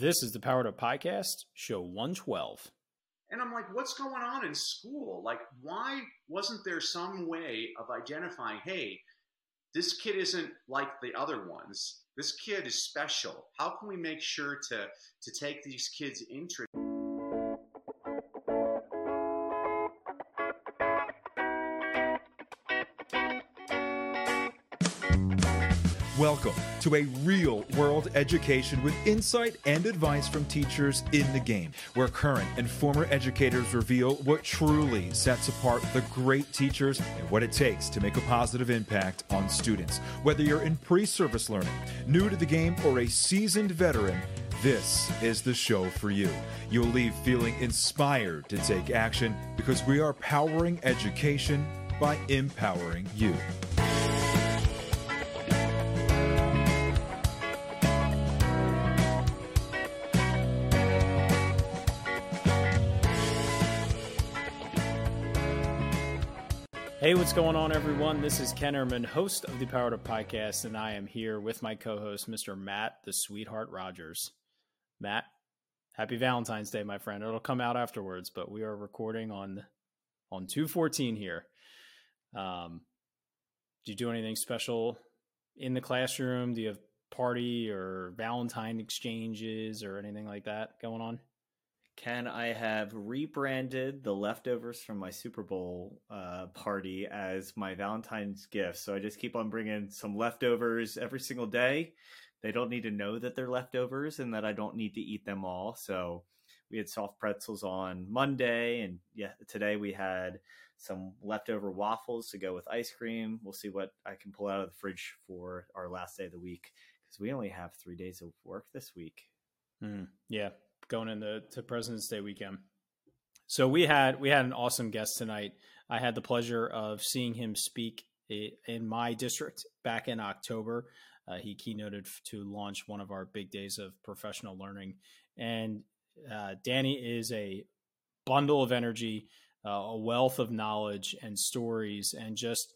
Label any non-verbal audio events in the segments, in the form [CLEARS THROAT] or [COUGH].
This is the Powered Up Podcast, show 112. And I'm like, what's going on in school? Like, why wasn't there some way of identifying, hey, this kid isn't like the other ones? This kid is special. How can we make sure to, to take these kids' interest? Welcome to a real world education with insight and advice from teachers in the game, where current and former educators reveal what truly sets apart the great teachers and what it takes to make a positive impact on students. Whether you're in pre service learning, new to the game, or a seasoned veteran, this is the show for you. You'll leave feeling inspired to take action because we are powering education by empowering you. Hey, what's going on, everyone? This is Ken Erman, host of the Powered Up Podcast, and I am here with my co host, Mr. Matt, the Sweetheart Rogers. Matt, happy Valentine's Day, my friend. It'll come out afterwards, but we are recording on on 214 here. Um, do you do anything special in the classroom? Do you have party or Valentine exchanges or anything like that going on? Ken, I have rebranded the leftovers from my Super Bowl uh, party as my Valentine's gift. So I just keep on bringing some leftovers every single day. They don't need to know that they're leftovers and that I don't need to eat them all. So we had soft pretzels on Monday, and yeah, today we had some leftover waffles to go with ice cream. We'll see what I can pull out of the fridge for our last day of the week because we only have three days of work this week. Mm, yeah, going into to President's Day weekend. So we had we had an awesome guest tonight. I had the pleasure of seeing him speak in my district back in October. Uh, he keynoted to launch one of our big days of professional learning, and uh, Danny is a bundle of energy, uh, a wealth of knowledge and stories, and just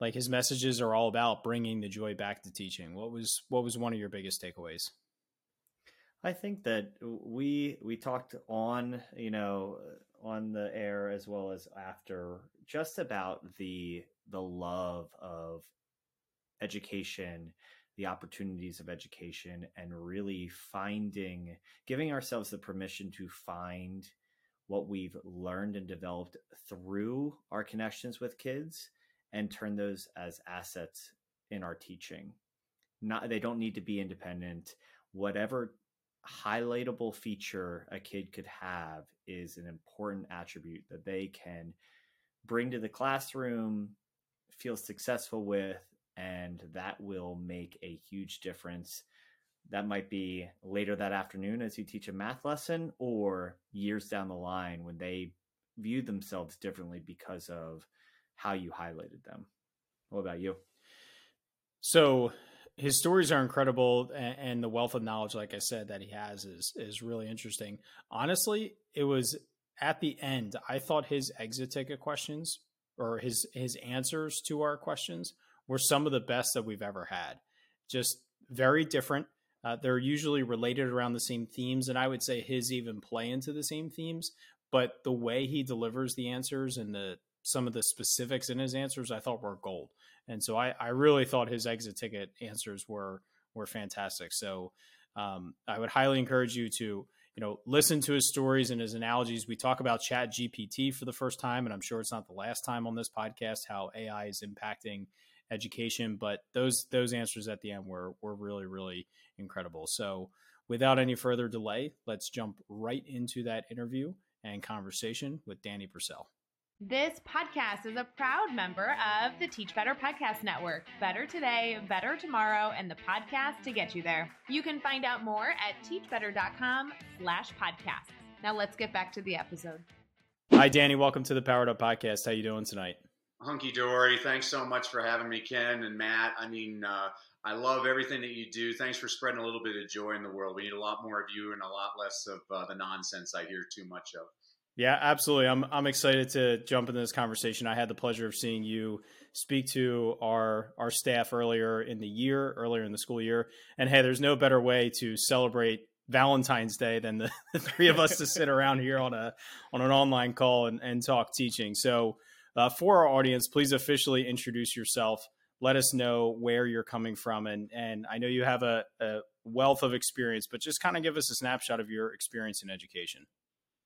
like his messages are all about bringing the joy back to teaching. What was what was one of your biggest takeaways? I think that we we talked on you know on the air as well as after just about the the love of education, the opportunities of education, and really finding giving ourselves the permission to find what we've learned and developed through our connections with kids and turn those as assets in our teaching. Not they don't need to be independent. Whatever highlightable feature a kid could have is an important attribute that they can bring to the classroom, feel successful with, and that will make a huge difference. That might be later that afternoon as you teach a math lesson, or years down the line when they view themselves differently because of how you highlighted them. What about you? So, his stories are incredible and, and, the wealth of knowledge like i said that he has is is really interesting. Honestly it was at the end i thought his exit ticket questions or his his answers to our questions were some of the best that we've ever had. Just very different. Uh, they're usually related around the same themes and i would say his even play into the same themes but the way he delivers the answers and the some of the specifics in his answers I thought were gold. And so I, I really thought his exit ticket answers were were fantastic. So um, I would highly encourage you to you know listen to his stories and his analogies. We talk about Chat GPT for the first time, and I'm sure it's not the last time on this podcast how AI is impacting education. But those those answers at the end were were really really incredible. So without any further delay, let's jump right into that interview and conversation with Danny Brassell. This podcast is a proud member of the Teach Better Podcast Network. Better today, better tomorrow, and the podcast to get you there. You can find out more at teachbetter.com slash podcast. Now let's get back to the episode. Hi, Danny. Welcome to the Powered Up Podcast. How you doing tonight? Hunky dory. Thanks so much for having me, Ken and Matt. I mean, uh, I love everything that you do. Thanks for spreading a little bit of joy in the world. We need a lot more of you and a lot less of uh, the nonsense I hear too much of. Yeah, absolutely. I'm I'm excited to jump into this conversation. I had the pleasure of seeing you speak to our our staff earlier in the year, earlier in the school year. And hey, there's no better way to celebrate Valentine's Day than the, [LAUGHS] the three of us to sit around here on a on an online call and, and talk teaching. So, uh, for our audience, please officially introduce yourself. Let us know where you're coming from, and and I know you have a, a wealth of experience, but just kind of give us a snapshot of your experience in education.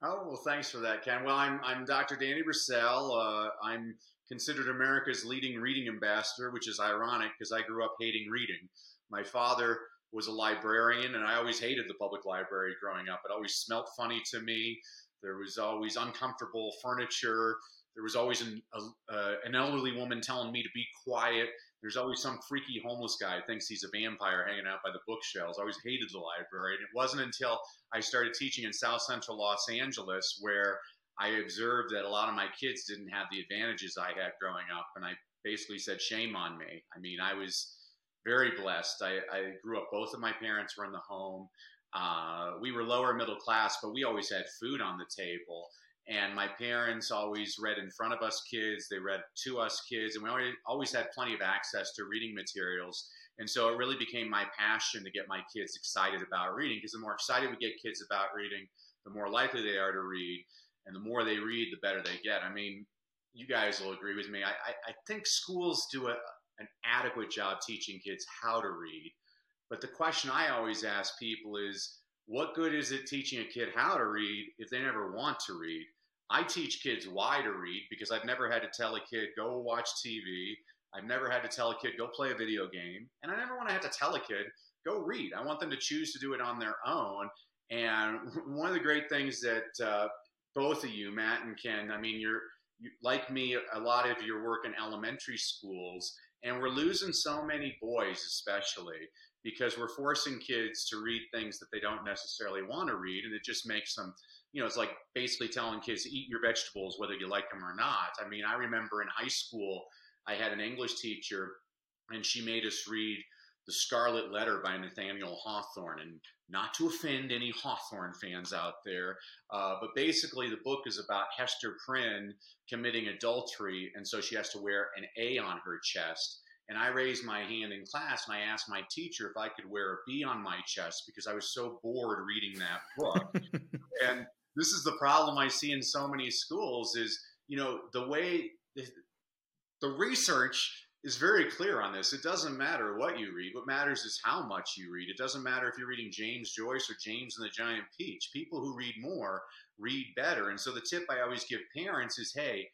Oh well, thanks for that, Ken. Well, I'm I'm Dr. Danny Brassell. Uh, I'm considered America's leading reading ambassador, which is ironic because I grew up hating reading. My father was a librarian, and I always hated the public library growing up. It always smelt funny to me. There was always uncomfortable furniture. There was always an, a, uh, an elderly woman telling me to be quiet. There's always some freaky homeless guy thinks he's a vampire hanging out by the bookshelves. I always hated the library. And it wasn't until I started teaching in South Central Los Angeles where I observed that a lot of my kids didn't have the advantages I had growing up. And I basically said, shame on me. I mean, I was very blessed. I, I grew up, both of my parents were in the home. Uh, we were lower middle class, but we always had food on the table. And my parents always read in front of us kids. They read to us kids, and we always, always had plenty of access to reading materials. And so it really became my passion to get my kids excited about reading because the more excited we get kids about reading, the more likely they are to read. And the more they read, the better they get. I mean, you guys will agree with me. I, I, I think schools do a, an adequate job teaching kids how to read. But the question I always ask people is, what good is it teaching a kid how to read if they never want to read? I teach kids why to read because I've never had to tell a kid, go watch TV. I've never had to tell a kid, go play a video game. And I never want to have to tell a kid, go read. I want them to choose to do it on their own. And [LAUGHS] one of the great things that uh, both of you, Matt and Ken, I mean, you're you, like me, a lot of your work in elementary schools, and we're losing so many boys, especially because we're forcing kids to read things that they don't necessarily want to read, and it just makes them you know, it's like basically telling kids eat your vegetables whether you like them or not. I mean, I remember in high school, I had an English teacher, and she made us read The Scarlet Letter by Nathaniel Hawthorne. And not to offend any Hawthorne fans out there, uh, but basically the book is about Hester Prynne committing adultery, and so she has to wear an A on her chest. And I raised my hand in class and I asked my teacher if I could wear a B on my chest because I was so bored reading that book. [LAUGHS] and this is the problem I see in so many schools is, you know, the way the research is very clear on this. It doesn't matter what you read. What matters is how much you read. It doesn't matter if you're reading James Joyce or James and the Giant Peach. People who read more read better. And so the tip I always give parents is, hey,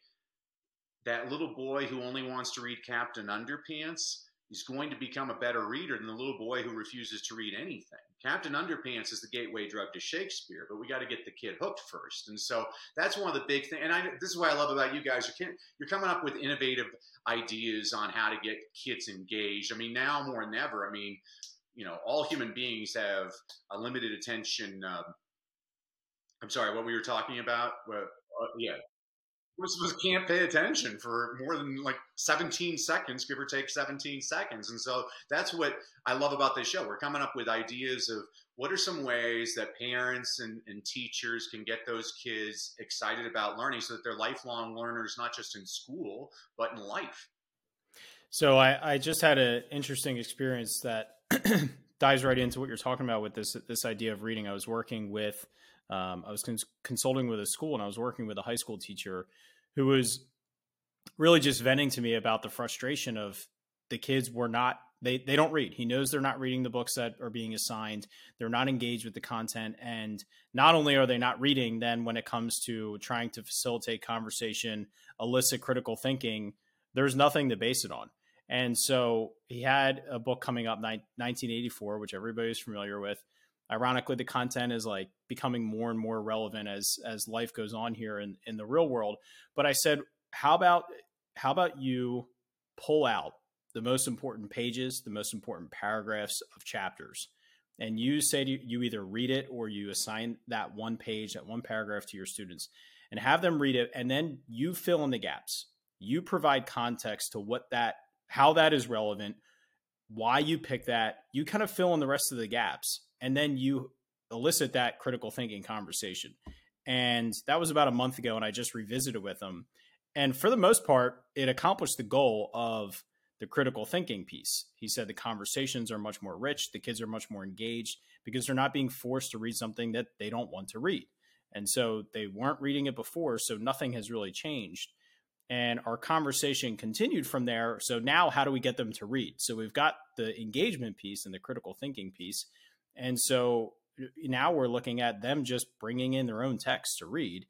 that little boy who only wants to read Captain Underpants is going to become a better reader than the little boy who refuses to read anything. Captain Underpants is the gateway drug to Shakespeare, but we got to get the kid hooked first. And so that's one of the big things. And I, this is what I love about you guys. You're, you're coming up with innovative ideas on how to get kids engaged. I mean, now more than ever, I mean, you know, all human beings have a limited attention. Um, I'm sorry, what we were talking about? uh, yeah, was can't pay attention for more than like 17 seconds, give or take 17 seconds. And so that's what I love about this show. We're coming up with ideas of what are some ways that parents and, and teachers can get those kids excited about learning so that they're lifelong learners, not just in school, but in life. So I, I just had an interesting experience that [CLEARS THROAT] dives right into what you're talking about with this this idea of reading. I was working with um, I was cons- consulting with a school and I was working with a high school teacher who was really just venting to me about the frustration of the kids were not they they don't read. He knows they're not reading the books that are being assigned. They're not engaged with the content and not only are they not reading then when it comes to trying to facilitate conversation, elicit critical thinking, there's nothing to base it on. And so he had a book coming up 1984 which everybody's familiar with ironically the content is like becoming more and more relevant as as life goes on here in in the real world. But i said how about how about you pull out the most important pages the most important paragraphs of chapters and you say to, you either read it or you assign that one page that one paragraph to your students and have them read it and then you fill in the gaps. You provide context to what that how that is relevant why you pick that. You kind of fill in the rest of the gaps and then you elicit that critical thinking conversation. And that was about a month ago, and I just revisited with them. And for the most part, it accomplished the goal of the critical thinking piece. He said the conversations are much more rich, the kids are much more engaged because they're not being forced to read something that they don't want to read. And so they weren't reading it before, so nothing has really changed. And our conversation continued from there. So now, how do we get them to read? So we've got the engagement piece and the critical thinking piece. And so now we're looking at them just bringing in their own text to read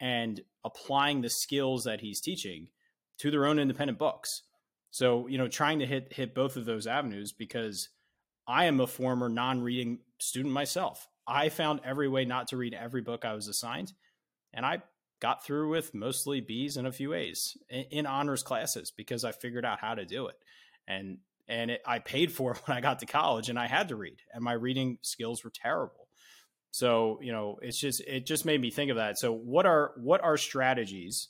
and applying the skills that he's teaching to their own independent books. So, you know, trying to hit hit both of those avenues because I am a former non-reading student myself. I found every way not to read every book I was assigned, and I got through with mostly B's and a few A's in, in honors classes because I figured out how to do it. And and it, I paid for [LAUGHS] it when I got to college, and I had to read, and my reading skills were terrible. So you know, it's just it just made me think of that. So what are what are strategies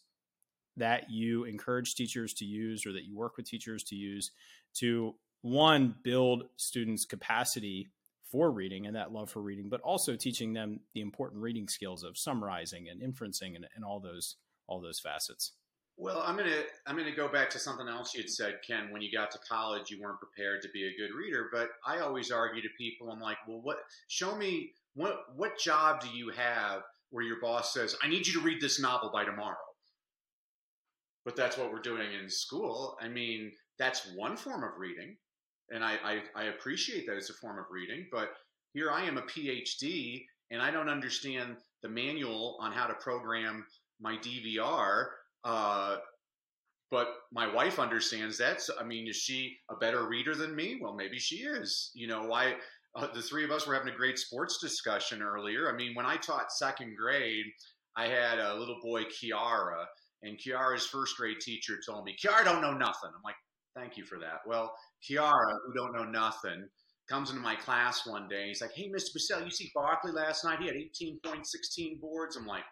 that you encourage teachers to use, or that you work with teachers to use to one build students' capacity for reading and that love for reading, but also teaching them the important reading skills of summarizing and inferencing and, and all those all those facets. Well, I'm gonna I'm gonna go back to something else you had said, Ken. When you got to college, you weren't prepared to be a good reader. But I always argue to people, I'm like, well, what? Show me what what job do you have where your boss says, I need you to read this novel by tomorrow. But that's what we're doing in school. I mean, that's one form of reading, and I, I, I appreciate that it's a form of reading. But here I am a PhD, and I don't understand the manual on how to program my DVR uh, but my wife understands that. So, I mean, is she a better reader than me? Well, maybe she is. You know, why? Uh, the three of us were having a great sports discussion earlier. I mean, when I taught second grade, I had a little boy, Kiara, and Kiara's first grade teacher told me, Kiara don't know nothing. I'm like, thank you for that. Well, Kiara, who don't know nothing, comes into my class one day. He's like, hey, Mr. Brassell, you see Barkley last night? He had 18.16 boards. I'm like,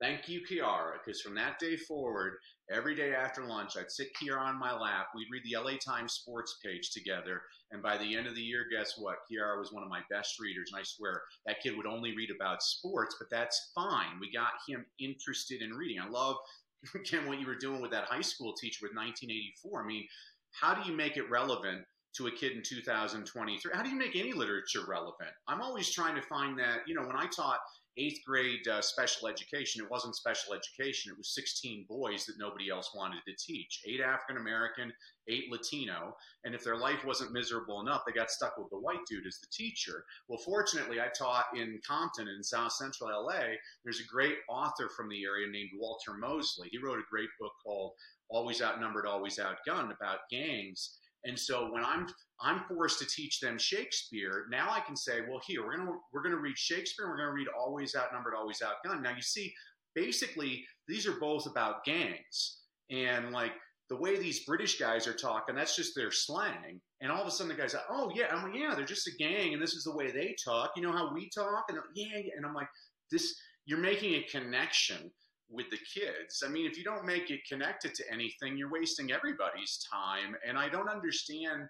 Thank you, Kiara, because from that day forward, every day after lunch, I'd sit Kiara on my lap. We'd read the LA Times sports page together. And by the end of the year, guess what? Kiara was one of my best readers. And I swear, that kid would only read about sports, but that's fine. We got him interested in reading. I love, [LAUGHS] again, what you were doing with that high school teacher with 1984. I mean, how do you make it relevant to a kid in 2023? How do you make any literature relevant? I'm always trying to find that, you know, when I taught eighth grade uh, special education, it wasn't special education. It was 16 boys that nobody else wanted to teach. Eight African American, eight Latino. And if their life wasn't miserable enough, they got stuck with the white dude as the teacher. Well, fortunately, I taught in Compton in South Central LA. There's a great author from the area named Walter Mosley. He wrote a great book called Always Outnumbered, Always Outgunned about gangs. And so when I'm I'm forced to teach them Shakespeare. Now I can say, well, here we're gonna we're gonna read Shakespeare. and we're gonna read Always Outnumbered, Always Outgunned. Now you see, basically these are both about gangs and like the way these British guys are talking. That's just their slang. And all of a sudden the guy's like, oh yeah, I'm like, yeah, they're just a gang, and this is the way they talk. You know how we talk? And yeah, yeah. and I'm like, this. You're making a connection with the kids. I mean, if you don't make it connected to anything, you're wasting everybody's time. And I don't understand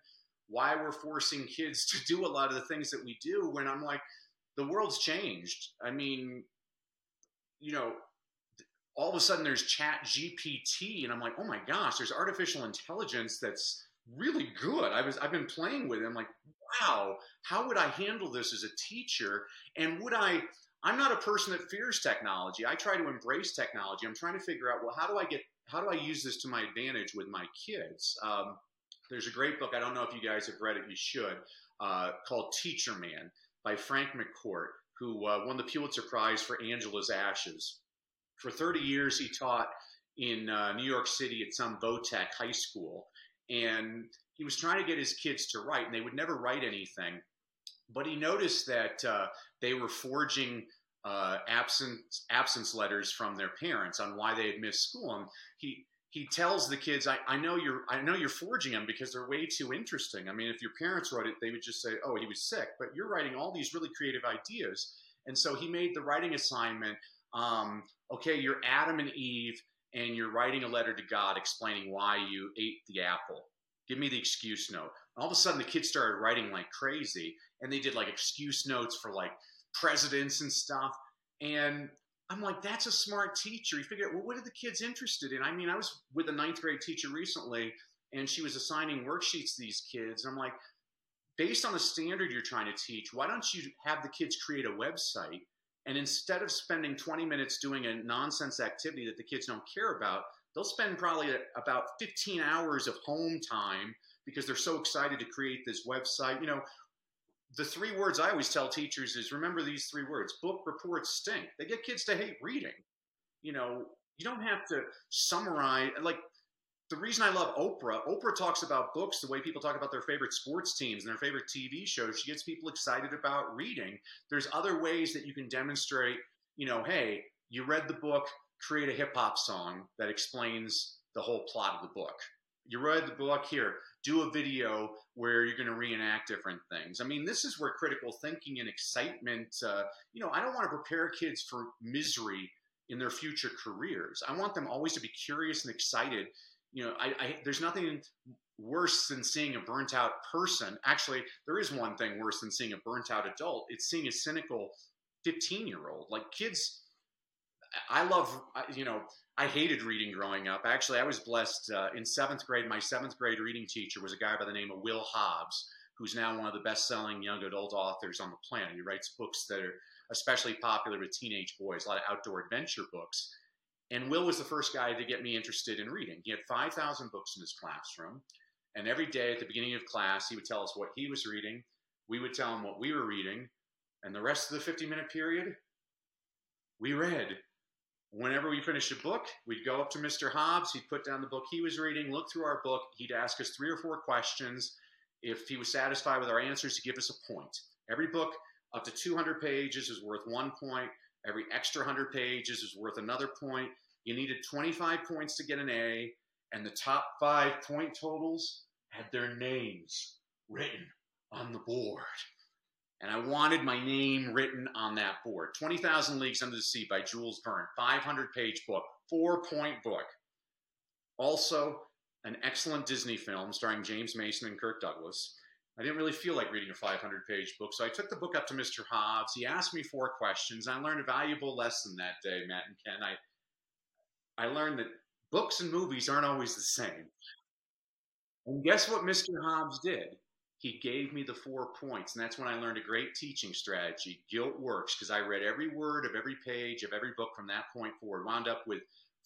why we're forcing kids [LAUGHS] to do a lot of the things that we do when I'm like, the world's changed. I mean, you know, all of a sudden there's chat GPT and I'm like, oh my gosh, there's artificial intelligence that's really good. I was I've been playing with it. I'm like, wow, how would I handle this as a teacher? And would I I'm not a person that fears technology. I try to embrace technology. I'm trying to figure out, well, how do I get how do I use this to my advantage with my kids? Um, there's a great book. I don't know if you guys have read it. You should. Uh, called Teacher Man by Frank McCourt, who uh, won the Pulitzer Prize for Angela's Ashes. For 30 years, he taught in uh, New York City at some Votech high school, and he was trying to get his kids to write, and they would never write anything. But he noticed that uh, they were forging uh, absence absence letters from their parents on why they had missed school, and he he tells the kids, I, I know you're I know you're forging them because they're way too interesting. I mean, if your parents wrote it, they would just say, Oh, he was sick. But you're writing all these really creative ideas. And so he made the writing assignment, um, okay, you're Adam and Eve and you're writing a letter to God explaining why you ate the apple. Give me the excuse note. All of a sudden the kids started writing like crazy and they did like excuse notes for like presidents and stuff. And I'm like, that's a smart teacher. You figure out, well, what are the kids interested in? I mean, I was with a ninth grade teacher recently and she was assigning worksheets to these kids. And I'm like, based on the standard you're trying to teach, why don't you have the kids create a website? And instead of spending 20 minutes doing a nonsense activity that the kids don't care about, they'll spend probably about 15 hours of home time because they're so excited to create this website. You know, the three words I always tell teachers is remember these three words book reports stink. They get kids to hate reading. You know, you don't have to summarize, like, the reason I love Oprah, Oprah talks about books the way people talk about their favorite sports teams and their favorite TV shows. She gets people excited about reading. There's other ways that you can demonstrate, you know, hey, you read the book, create a hip hop song that explains the whole plot of the book. You read the book here, do a video where you're going to reenact different things. I mean, this is where critical thinking and excitement, uh, you know, I don't want to prepare kids for misery in their future careers. I want them always to be curious and excited you know, I, I, there's nothing worse than seeing a burnt out person. Actually, there is one thing worse than seeing a burnt out adult. It's seeing a cynical 15 year old. Like kids, I love, you know, I hated reading growing up. Actually, I was blessed uh, in seventh grade. My seventh grade reading teacher was a guy by the name of Will Hobbs, who's now one of the best selling young adult authors on the planet. He writes books that are especially popular with teenage boys, a lot of outdoor adventure books. And Will was the first guy to get me interested in reading. He had 5,000 books in his classroom. And every day at the beginning of class, he would tell us what he was reading. We would tell him what we were reading. And the rest of the 50 minute period, we read. Whenever we finished a book, we'd go up to Mr. Hobbs. He'd put down the book he was reading, look through our book. He'd ask us three or four questions. If he was satisfied with our answers, he'd give us a point. Every book up to 200 pages is worth one point. Every extra 100 pages is worth another point. You needed 25 points to get an A, and the top five point totals had their names written on the board. And I wanted my name written on that board. 20,000 Leagues Under the Sea by Jules Verne, 500 page book, four point book. Also, an excellent Disney film starring James Mason and Kirk Douglas. I didn't really feel like reading a 500 page book, so I took the book up to Mr. Hobbs. He asked me four questions. I learned a valuable lesson that day, Matt and Ken. I, I learned that books and movies aren't always the same. And guess what Mr. Hobbs did? He gave me the four points, and that's when I learned a great teaching strategy. Guilt works because I read every word of every page of every book from that point forward. Wound up with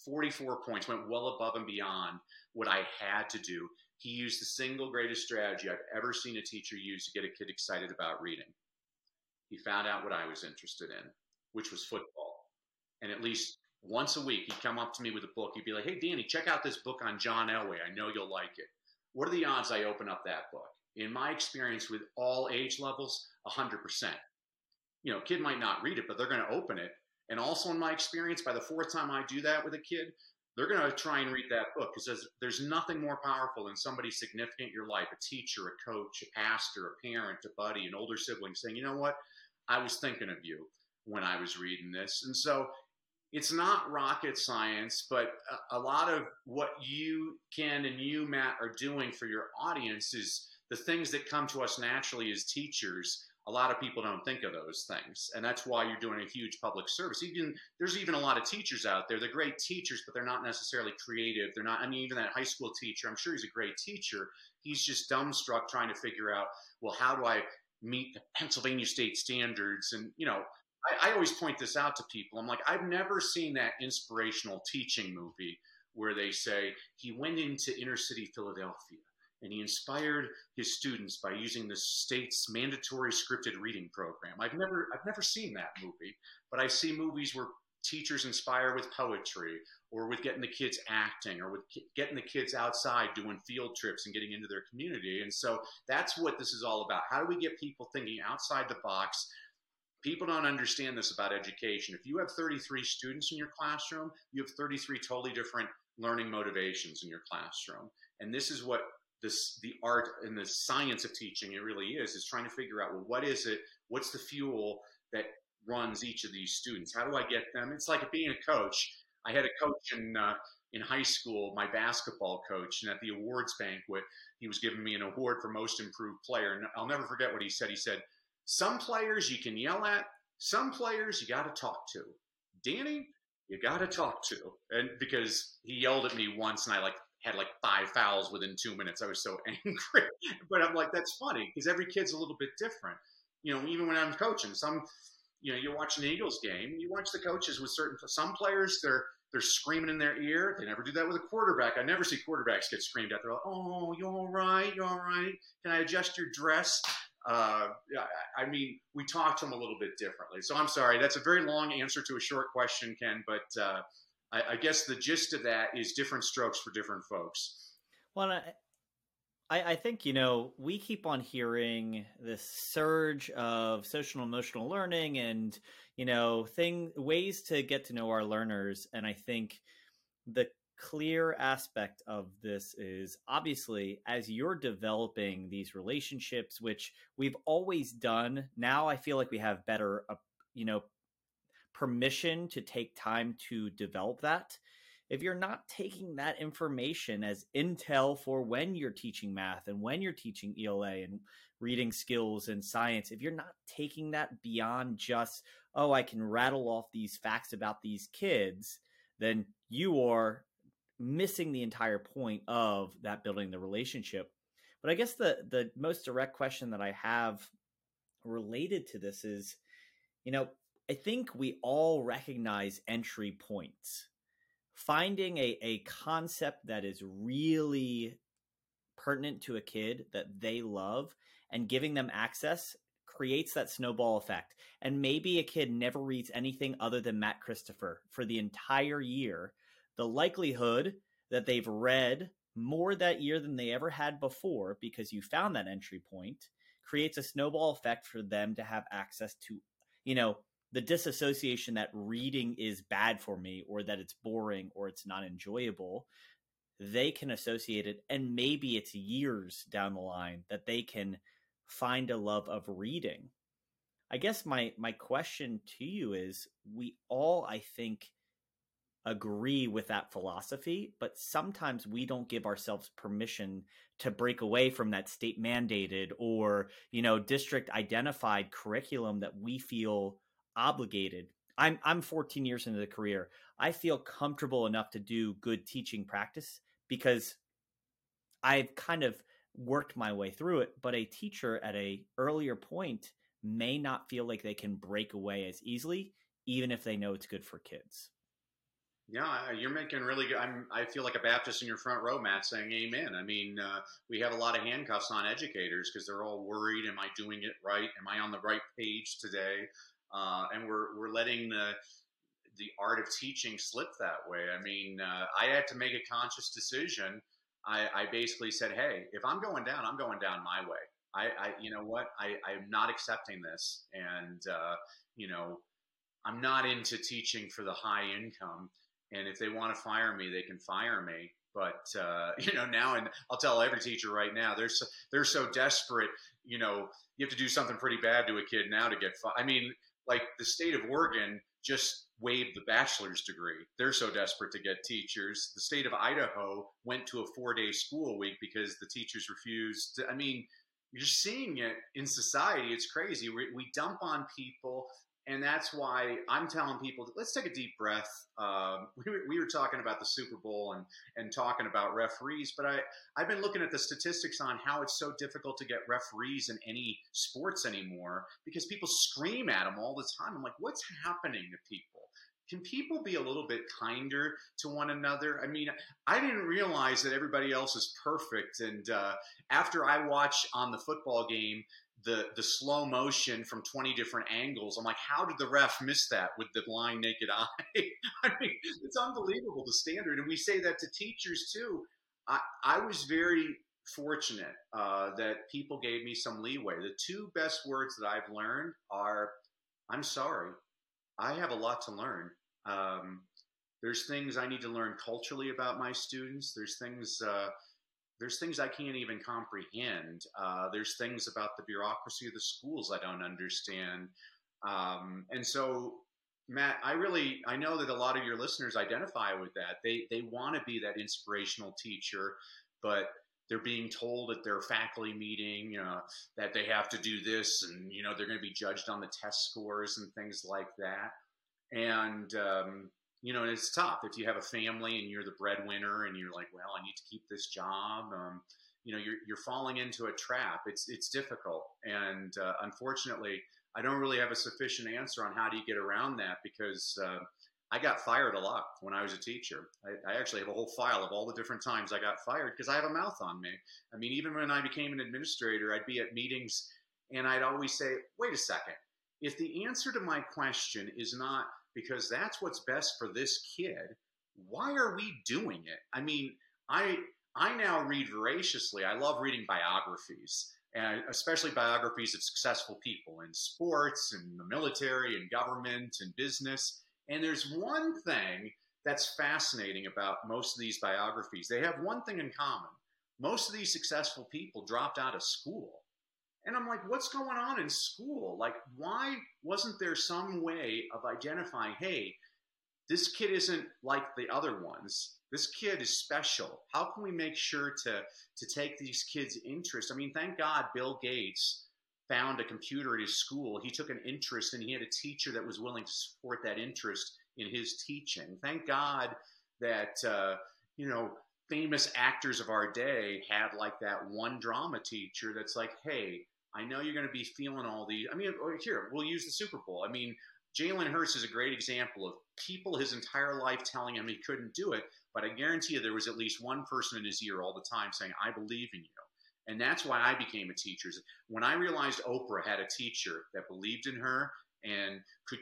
44 points, went well above and beyond what I had to do he used the single greatest strategy I've ever seen a teacher use to get a kid excited about reading. He found out what I was interested in, which was football. And at least once a week, he'd come up to me with a book. He'd be like, Hey, Danny, check out this book on John Elway. I know you'll like it. What are the odds I open up that book? In my experience with all age levels, 100%. You know, kid might not read it, but they're going to open it. And also, in my experience, by the fourth time I do that with a kid, they're going to try and read that book because there's, there's nothing more powerful than somebody significant in your life a teacher, a coach, a pastor, a parent, a buddy, an older sibling saying, you know what? I was thinking of you when I was reading this. And so it's not rocket science, but a, a lot of what you, Ken, and you, Matt, are doing for your audience is the things that come to us naturally as teachers a lot of people don't think of those things. And that's why you're doing a huge public service. Even there's even a lot of teachers out there. They're great teachers but they're not necessarily creative. They're not i mean even that high school teacher i'm sure he's a great teacher. He's just dumbstruck trying to figure out well how do i meet the pennsylvania state standards? And you know I, I always point this out to people. I'm like i've never seen that inspirational teaching movie where they say he went into inner city philadelphia and he inspired his students by using the state's mandatory scripted reading program. I've never I've never seen that movie, but I see movies where teachers inspire with poetry or with getting the kids acting or with getting the kids outside doing field trips and getting into their community. And so that's what this is all about. How do we get people thinking outside the box? People don't understand this about education. If you have 33 students in your classroom, you have 33 totally different learning motivations in your classroom. And this is what this the art and the science of teaching it really is is trying to figure out well what is it what's the fuel that runs each of these students? How do i get them? It's like being a coach. I had a coach in uh, in high school my basketball coach and at the awards banquet he was giving me an award for most improved player and i'll never forget what he said. He said some players you can yell at some players you got to talk to. Danny you got to talk to. And because he yelled at me once and i like had like five fouls within two minutes. I was so [LAUGHS] angry. but I'm like, that's funny because every kid's a little bit different. You know, even when I'm coaching, some, you know, you watch an Eagles game, you watch the coaches with certain, some players, they're, they're screaming in their ear. They never do that with a quarterback. I never see quarterbacks get screamed at. They're like, "Oh, you all right? You all right? Can I adjust your dress?" Uh, I mean, we talk to them a little bit differently. So I'm sorry. That's a very long answer to a short question, Ken. But uh, I, I, guess the gist of that is different strokes for different folks. Well, I, I think you know we keep on hearing this surge of social and emotional learning, and you know thing ways to get to know our learners, and I think the clear aspect of this is obviously as you're developing these relationships which we've always done now i feel like we have better uh, you know permission to take time to develop that. If you're not taking that information as intel for when you're teaching math and when you're teaching ELA and reading skills and science, if you're not taking that beyond just, oh, I can rattle off these facts about these kids, then you are missing the entire point of that building the relationship. But I guess the the most direct question that I have related to this is, you know, I think we all recognize entry points. Finding a, a concept that is really pertinent to a kid that they love and giving them access creates that snowball effect. And maybe a kid never reads anything other than Matt Christopher for the entire year. The likelihood that they've read more that year than they ever had before because you found that entry point creates a snowball effect for them to have access to, you know, the disassociation that reading is bad for me or that it's boring or it's not enjoyable they can associate it and maybe it's years down the line that they can find a love of reading. I guess my my question to you is we all i think agree with that philosophy but sometimes we don't give ourselves permission to break away from that state mandated or you know district identified curriculum that we feel obligated. I'm I'm 14 years into the career. I feel comfortable enough to do good teaching practice because I've kind of worked my way through it, but a teacher at a earlier point may not feel like they can break away as easily even if they know it's good for kids. Yeah, you're making really good. I'm, I feel like a Baptist in your front row, Matt, saying amen. I mean, uh, we have a lot of handcuffs on educators because they're all worried. Am I doing it right? Am I on the right page today? Uh, and we're we're letting the the art of teaching slip that way. I mean, uh, I had to make a conscious decision. I, I, basically said, "Hey, if I'm going down, I'm going down my way. I, I you know what? I, I'm not accepting this, and uh, you know, I'm not into teaching for the high income. And if they want to fire me, they can fire me. But uh, [LAUGHS] you know, now and I'll tell every teacher right now, they're so, they're so desperate. You know, you have to do something pretty bad to a kid now to get. Fi- I mean, like the state of Oregon just waived the bachelor's degree. They're so desperate to get teachers. The state of Idaho went to a four day school week because the teachers refused. To, I mean, you're seeing it in society. It's crazy. We, we dump on people and that's why I'm telling people let's take a deep breath. Um, [LAUGHS] we, were, we were talking about the Super Bowl and and talking about referees, but I I've been looking at the statistics on how it's so difficult to get referees in any sports anymore because people scream at them all the time. I'm like, what's happening to people? Can people be a little bit kinder to one another? I mean, I didn't realize that everybody else is perfect. And uh, after I watch on the football game the the slow motion from 20 different angles. I'm like, how did the ref miss that with the blind naked [LAUGHS] eye? I mean, it's unbelievable the standard. And we say that to teachers too. I, I was very fortunate uh, that people gave me some leeway. The two best words that I've learned are, "I'm sorry, I have a lot to learn." Um, there's things I need to learn culturally about my students. There's things uh, there's things I can't even comprehend. Uh, there's things about the bureaucracy of the schools I don't understand. Um, and so, Matt, I really I know that a lot of your listeners identify with that. They they want to be that inspirational teacher, but they're being told at their faculty meeting that they have to do this, and you know they're going to be judged on the test scores and things like that. And um, you know, and it's tough if you have a family and you're the breadwinner and you're like, well, I need to keep this job. Um, you know, you're, you're falling into a trap. It's, it's difficult. And uh, unfortunately, I don't really have a sufficient answer on how do you get around that because uh, I got fired a lot when I was a teacher. I, I, actually have a whole file of all the different times I got fired because I have a mouth on me. I mean, even when I became an administrator, I'd be at meetings and I'd always say, wait a second. If the answer to my question is not because that's what's best for this kid, why are we doing it? I mean, I I now read voraciously. I love reading biographies, and especially biographies of successful people in sports and the military and government and business. And there's one thing that's fascinating about most of these biographies. They have one thing in common. Most of these successful people dropped out of school. And I'm like, what's going on in school? Like, why wasn't there some way of identifying, hey, this kid isn't like the other ones. This kid is special. How can we make sure to to take these kids' interest? I mean, thank God Bill Gates found a computer at his school. He took an interest and he had a teacher that was willing to support that interest in his teaching. Thank God that uh, you know famous actors of our day had like that one drama teacher that's like, hey, I know you're going to be feeling all these. I mean, oh, here we'll use the Super Bowl. I mean, Jalen Hurts is a great example of people his entire life telling him he couldn't do it, but I guarantee you there was at least one person in his ear all the time saying, "I believe in you." And that's why I became a teacher. When I realized Oprah had a teacher that believed in her and could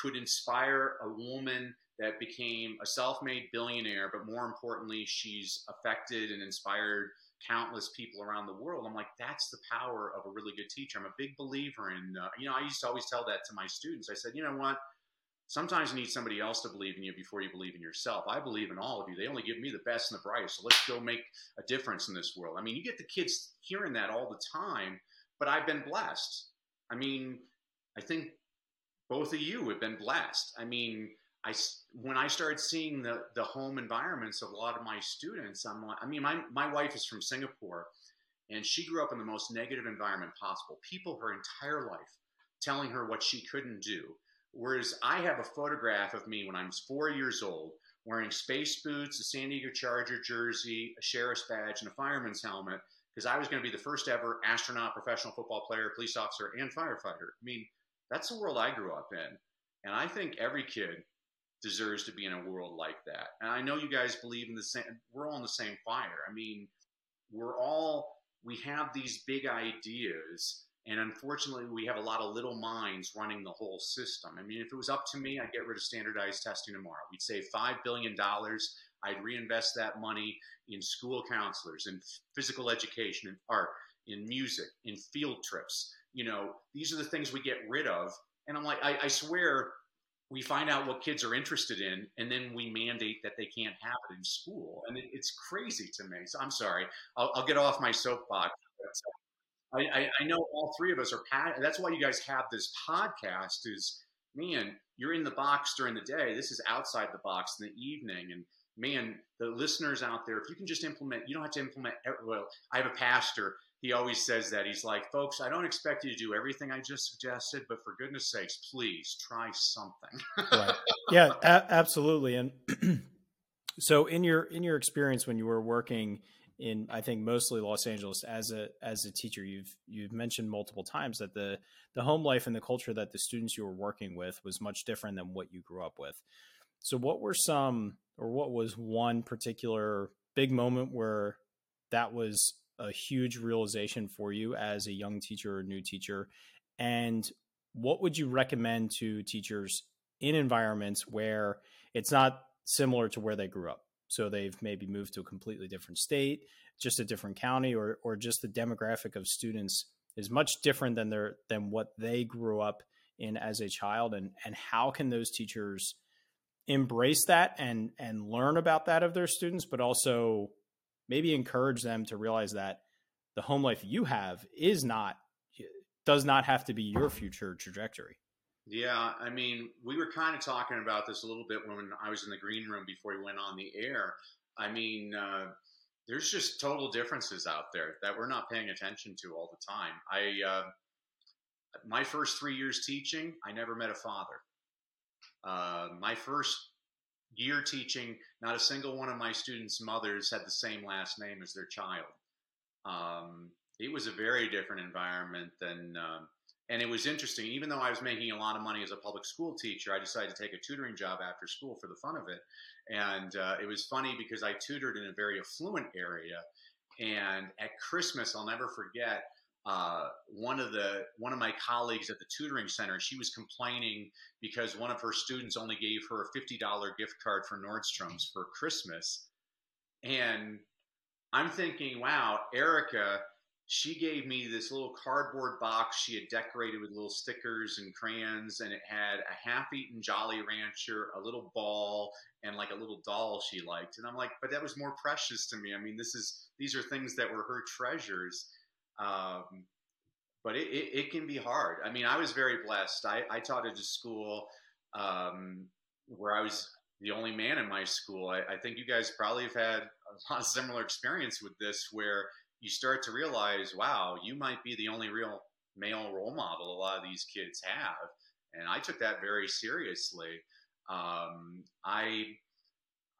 could inspire a woman that became a self-made billionaire, but more importantly, she's affected and inspired countless people around the world. I'm like, that's the power of a really good teacher. I'm a big believer in, uh, you know, I used to always tell that to my students. I said, you know what? Sometimes you need somebody else to believe in you before you believe in yourself. I believe in all of you. They only give me the best and the brightest. So let's go make a difference in this world. I mean, you get the kids hearing that all the time, but I've been blessed. I mean, I think both of you have been blessed. I mean, I when I started seeing the the home environments of a lot of my students, I'm like, I mean, my my wife is from Singapore, and she grew up in the most negative environment possible. People her entire life telling her what she couldn't do. Whereas I have a photograph of me when I was four years old, wearing space boots, a San Diego Charger jersey, a sheriff's badge, and a fireman's helmet, because I was going to be the first ever astronaut, professional football player, police officer, and firefighter. I mean, that's the world I grew up in. And I think every kid deserves to be in a world like that. And I know you guys believe in the same, we're all in the same fire. I mean, we're all, we have these big ideas. And unfortunately, we have a lot of little minds running the whole system. I mean, if it was up to me, I'd get rid of standardized testing tomorrow. We'd save $5 billion. I'd reinvest that money in school counselors, in physical education, in art, in music, in field trips. You know, these are the things we get rid of. And I'm like, I, I swear, we find out what kids are interested in, and then we mandate that they can't have it in school. And it, it's crazy to me. So I'm sorry. I'll, I'll get off my soapbox. Uh, I, I, I, know all three of us are. That's why you guys have this podcast. Is man, you're in the box during the day. This is outside the box in the evening, and man, the listeners out there, if you can just implement, you don't have to implement. Well, I have a pastor he always says that. He's like, folks, I don't expect you to do everything I just suggested, but for goodness sakes, please try something. right. [LAUGHS] Yeah, a- absolutely. And [CLEARS THROAT] so in your in your experience when you were working in I think mostly Los Angeles as a as a teacher, you've you've mentioned multiple times that the the home life and the culture that the students you were working with was much different than what you grew up with. So what were some or what was one particular big moment where that was a huge realization for you as a young teacher or new teacher? And what would you recommend to teachers in environments where it's not similar to where they grew up? So they've maybe moved to a completely different state, just a different county, or or just the demographic of students is much different than their than what they grew up in as a child. And and how can those teachers embrace that and and learn about that of their students, but also maybe encourage them to realize that the home life you have is not does not have to be your future trajectory. Yeah, I mean, we were kind of talking about this a little bit when I was in the green room before we went on the air. I mean, uh, there's just total differences out there that we're not paying attention to all the time. I, uh, my first three years teaching, I never met a father. Uh, my first year teaching, not a single one of my students' mothers had the same last name as their child. Um, it was a very different environment than, um, and it was interesting. Even though I was making a lot of money as a public school teacher, I decided to take a tutoring job after school for the fun of it. And uh, it was funny because I tutored in a very affluent area. And at Christmas, I'll never forget, uh, one of the one of my colleagues at the tutoring center she was complaining because one of her students only gave her a $50 gift card for nordstrom's for christmas. And i'm thinking wow erica she gave me this little cardboard box she had decorated with little stickers and crayons and it had a half-eaten jolly rancher a little ball and like a little doll she liked. And i'm like but that was more precious to me. I mean this is these are things that were her treasures um, but it, it, it, can be hard. I mean, I was very blessed. I, I taught at a school um, where I was the only man in my school. I, I, think you guys probably have had a [LAUGHS] lot of similar experience with this, where you start to realize, wow, you might be the only real male role model a lot of these kids have. And I took that very seriously. Um, I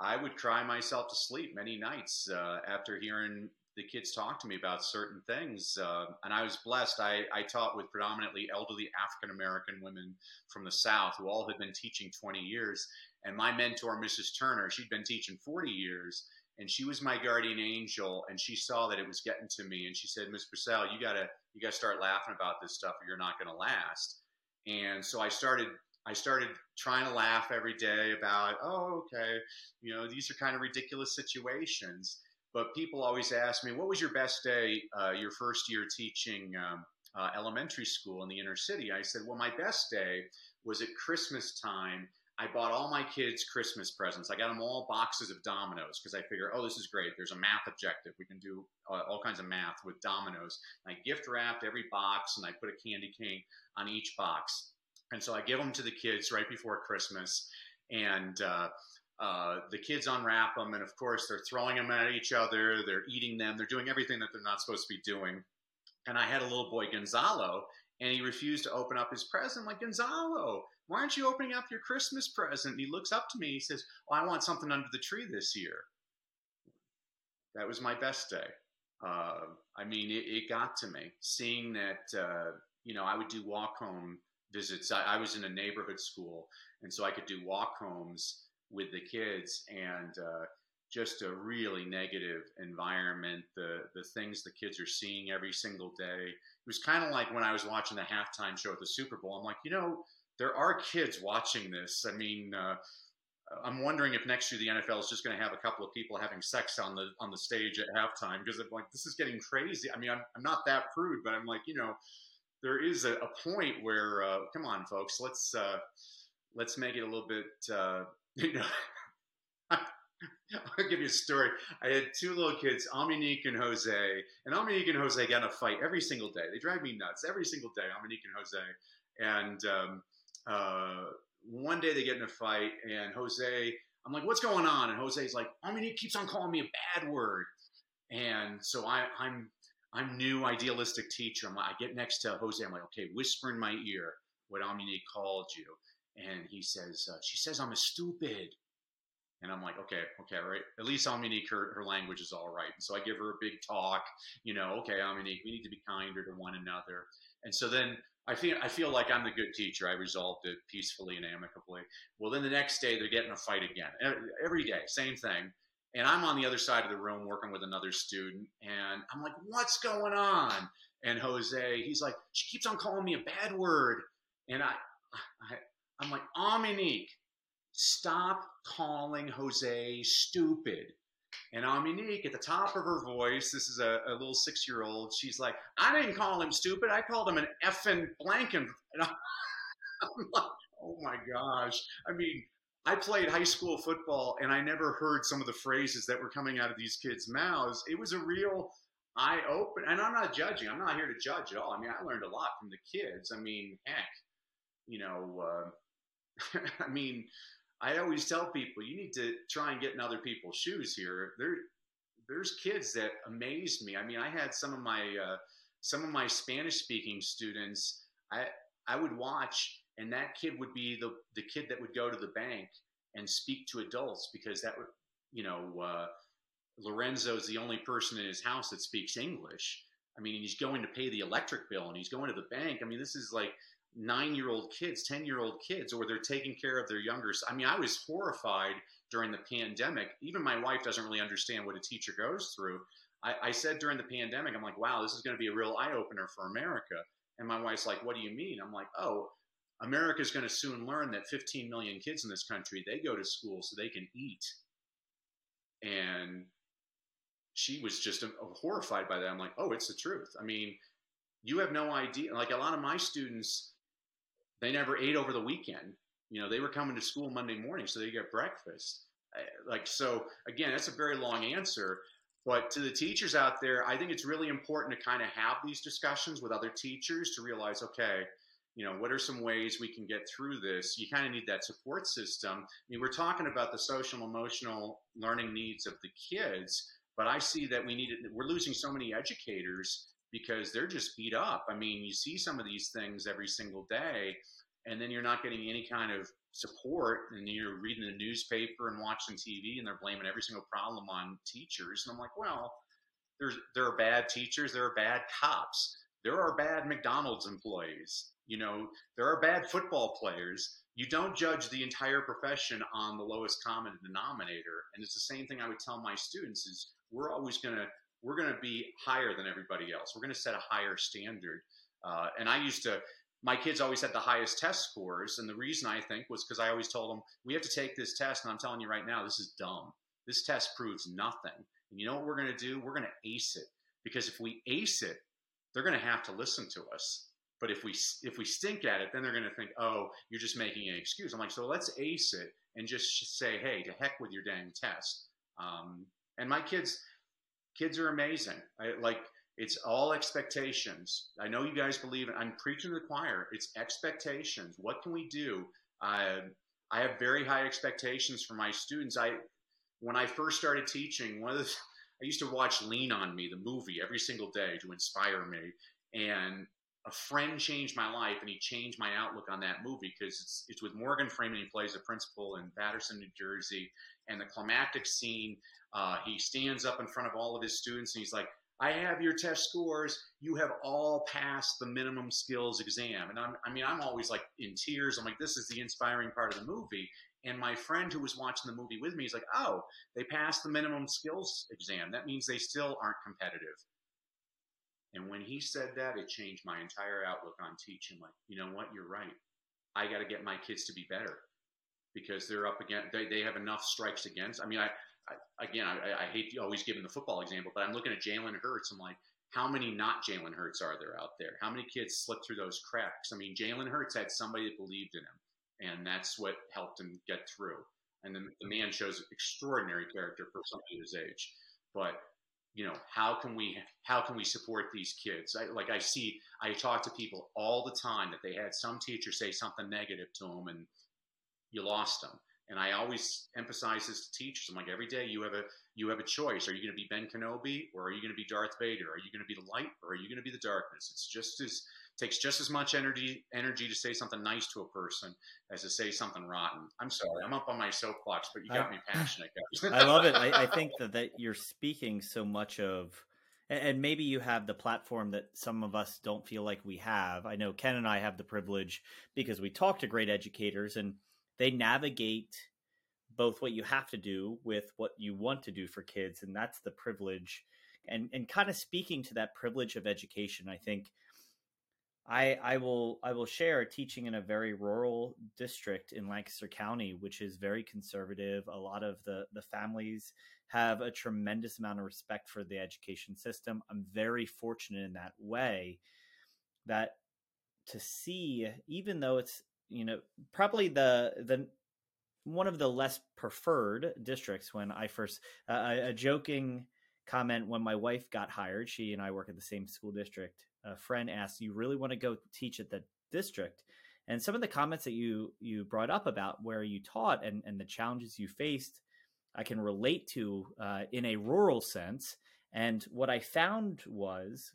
I would cry myself to sleep many nights uh, after hearing the kids talk to me about certain things. Uh, and I was blessed. I, I taught with predominantly elderly African American women from the South who all had been teaching 20 years. And my mentor, Mrs. Turner, she'd been teaching 40 years. And she was my guardian angel, and she saw that it was getting to me, and she said, "Miss Brassell, you gotta you gotta start laughing about this stuff, or you're not gonna last." And so I started I started trying to laugh every day about, oh, okay, you know, these are kind of ridiculous situations. But people always ask me, what was your best day, uh, your first year teaching um, uh, elementary school in the inner city? I said, well, my best day was at Christmas time. I bought all my kids Christmas presents. I got them all boxes of dominoes because I figure, oh, this is great. There's a math objective. We can do uh, all kinds of math with dominoes. And I gift wrapped every box and I put a candy cane on each box. And so I give them to the kids right before Christmas. And uh, uh, the kids unwrap them, and of course, they're throwing them at each other. They're eating them. They're doing everything that they're not supposed to be doing. And I had a little boy, Gonzalo, and he refused to open up his present. I'm like, Gonzalo, why aren't you opening up your Christmas present? And he looks up to me. He says, well, I want something under the tree this year. That was my best day. Uh, I mean, it, it, got to me seeing that, uh, you know, I would do walk home visits. I, I was in a neighborhood school, and so I could do walk homes with the kids and uh, just a really negative environment. The the things the kids are seeing every single day. It was kind of like when I was watching the halftime show at the Super Bowl. I'm like, you know, there are kids watching this. I mean. Uh, I'm wondering if next year the NFL is just going to have a couple of people having sex on the on the stage at halftime because I'm like this is getting crazy. I mean, I'm, I'm not that prude, but I'm like you know, there is a, a point where uh, come on, folks, let's uh, let's make it a little bit uh, [LAUGHS] you know, I'll give you a story. I had two little kids, Dominique and Jose, and Dominique and Jose got in a fight every single day. They drive me nuts every single day, Dominique and Jose. And um, uh, one day they get in a fight, and Jose, I'm like, "What's going on?" And Jose's like, "Dominique keeps on calling me a bad word." And so I, I'm I'm new idealistic teacher. I'm like, I get next to Jose. I'm like, okay, whisper in my ear what Dominique called you and he says, uh, "She says I'm a stupid." And I'm like, okay, okay, right. At least Dominique, her, her language is all right. And so I give her a big talk, you know, okay, Dominique, we need to be kinder to one another. And so then I feel I feel like I'm the good teacher. I resolved it peacefully and amicably. Well, then the next day they're getting a fight again. Every day, same thing. And I'm on the other side of the room working with another student, and I'm like, what's going on? And Jose, he's like, she keeps on calling me a bad word. And I, I, I'm like, Dominique, stop calling Jose stupid. And Dominique, at the top of her voice, this is a, a little six year old, she's like, I didn't call him stupid. I called him an effing blanking. [LAUGHS] And I'm like, oh my gosh. I mean, I played high school football and I never heard some of the phrases that were coming out of these kids' mouths. It was a real eye open. And I'm not judging. I'm not here to judge at all. I mean, I learned a lot from the kids. I mean, heck, you know, uh, [LAUGHS] I mean, I always tell people you need to try and get in other people's shoes here. There, there's kids that amaze me. I mean, I had some of my uh, some of my Spanish speaking students. I I would watch, and that kid would be the the kid that would go to the bank and speak to adults because that would, you know, uh, Lorenzo's the only person in his house that speaks English. I mean, he's going to pay the electric bill and he's going to the bank. I mean, this is like nine year old kids, 10 year old kids, or they're taking care of their younger. I mean, I was horrified during the pandemic. Even my wife doesn't really understand what a teacher goes through. I, I said during the pandemic, I'm like, wow, this is going to be a real eye opener for America. And my wife's like, what do you mean? I'm like, oh, America's going to soon learn that 15 million kids in this country, they go to school so they can eat. And she was just uh, horrified by that. I'm like, oh, it's the truth. I mean, you have no idea. Like a lot of my students, they never ate over the weekend. You know, they were coming to school Monday morning, so they get breakfast. Like, so again, that's a very long answer. But to the teachers out there, I think it's really important to kind of have these discussions with other teachers to realize, okay, you know, what are some ways we can get through this? You kind of need that support system. I mean, we're talking about the social emotional learning needs of the kids, but I see that we need it. We're losing so many educators because they're just beat up. I mean, you see some of these things every single day, and then you're not getting any kind of support, and you're reading the newspaper and watching TV, and they're blaming every single problem on teachers. And I'm like, well, there's there are bad teachers, there are bad cops, there are bad McDonald's employees. You know, there are bad football players. You don't judge the entire profession on the lowest common denominator. And it's the same thing I would tell my students is we're always going to we're going to be higher than everybody else. We're going to set a higher standard. Uh, and I used to, my kids always had the highest test scores. And the reason I think was because I always told them, we have to take this test. And I'm telling you right now, this is dumb. This test proves nothing. And you know what we're going to do? We're going to ace it. Because if we ace it, they're going to have to listen to us. But if we if we stink at it, then they're going to think, oh, you're just making an excuse. I'm like, so let's ace it and just say, hey, to heck with your dang test. Um, and my kids, kids are amazing. I, like it's all expectations. I know you guys believe it. I'm preaching to the choir. It's expectations. What can we do? Uh, I have very high expectations for my students. I when I first started teaching, one of the I used to watch Lean on Me, the movie, every single day to inspire me. And a friend changed my life, and he changed my outlook on that movie because it's it's with Morgan Freeman. He plays a principal in Paterson, New Jersey, and the climactic scene uh, he stands up in front of all of his students and he's like, I have your test scores. You have all passed the minimum skills exam. And I'm, I mean, I'm always like in tears. I'm like, this is the inspiring part of the movie. And my friend who was watching the movie with me is like, oh, they passed the minimum skills exam. That means they still aren't competitive. And when he said that, it changed my entire outlook on teaching. Like, you know what? You're right. I got to get my kids to be better because they're up against, they, they have enough strikes against. I mean, I, Again, I, I hate always giving the football example, but I'm looking at Jalen Hurts. I'm like, how many not Jalen Hurts are there out there? How many kids slip through those cracks? I mean, Jalen Hurts had somebody that believed in him, and that's what helped him get through. And then the man shows extraordinary character for somebody his age. But you know, how can we how can we support these kids? I, like I see, I talk to people all the time that they had some teacher say something negative to them, and you lost them. And I always emphasize this to teachers. I'm like, every day you have a you have a choice. Are you going to be Ben Kenobi or are you going to be Darth Vader? Are you going to be the light or are you going to be the darkness? It's just as takes just as much energy energy to say something nice to a person as to say something rotten. I'm sorry, I'm up on my soapbox, but you got I, me passionate, guys. [LAUGHS] I love it. I, I think that, that you're speaking so much of and maybe you have the platform that some of us don't feel like we have. I know Ken and I have the privilege because we talk to great educators and they navigate both what you have to do with what you want to do for kids and that's the privilege and and kind of speaking to that privilege of education i think i i will i will share teaching in a very rural district in lancaster county which is very conservative. A lot of the the families have a tremendous amount of respect for the education system. I'm very fortunate in that way that to see even though it's you know probably the the one of the less preferred districts when I first uh, a, joking comment when my wife got hired. She and I work at the same school district. A friend asked, "You really want to go teach at the district?" And some of the comments that you you brought up about where you taught and and the challenges you faced, I can relate to uh, in a rural sense. And what I found was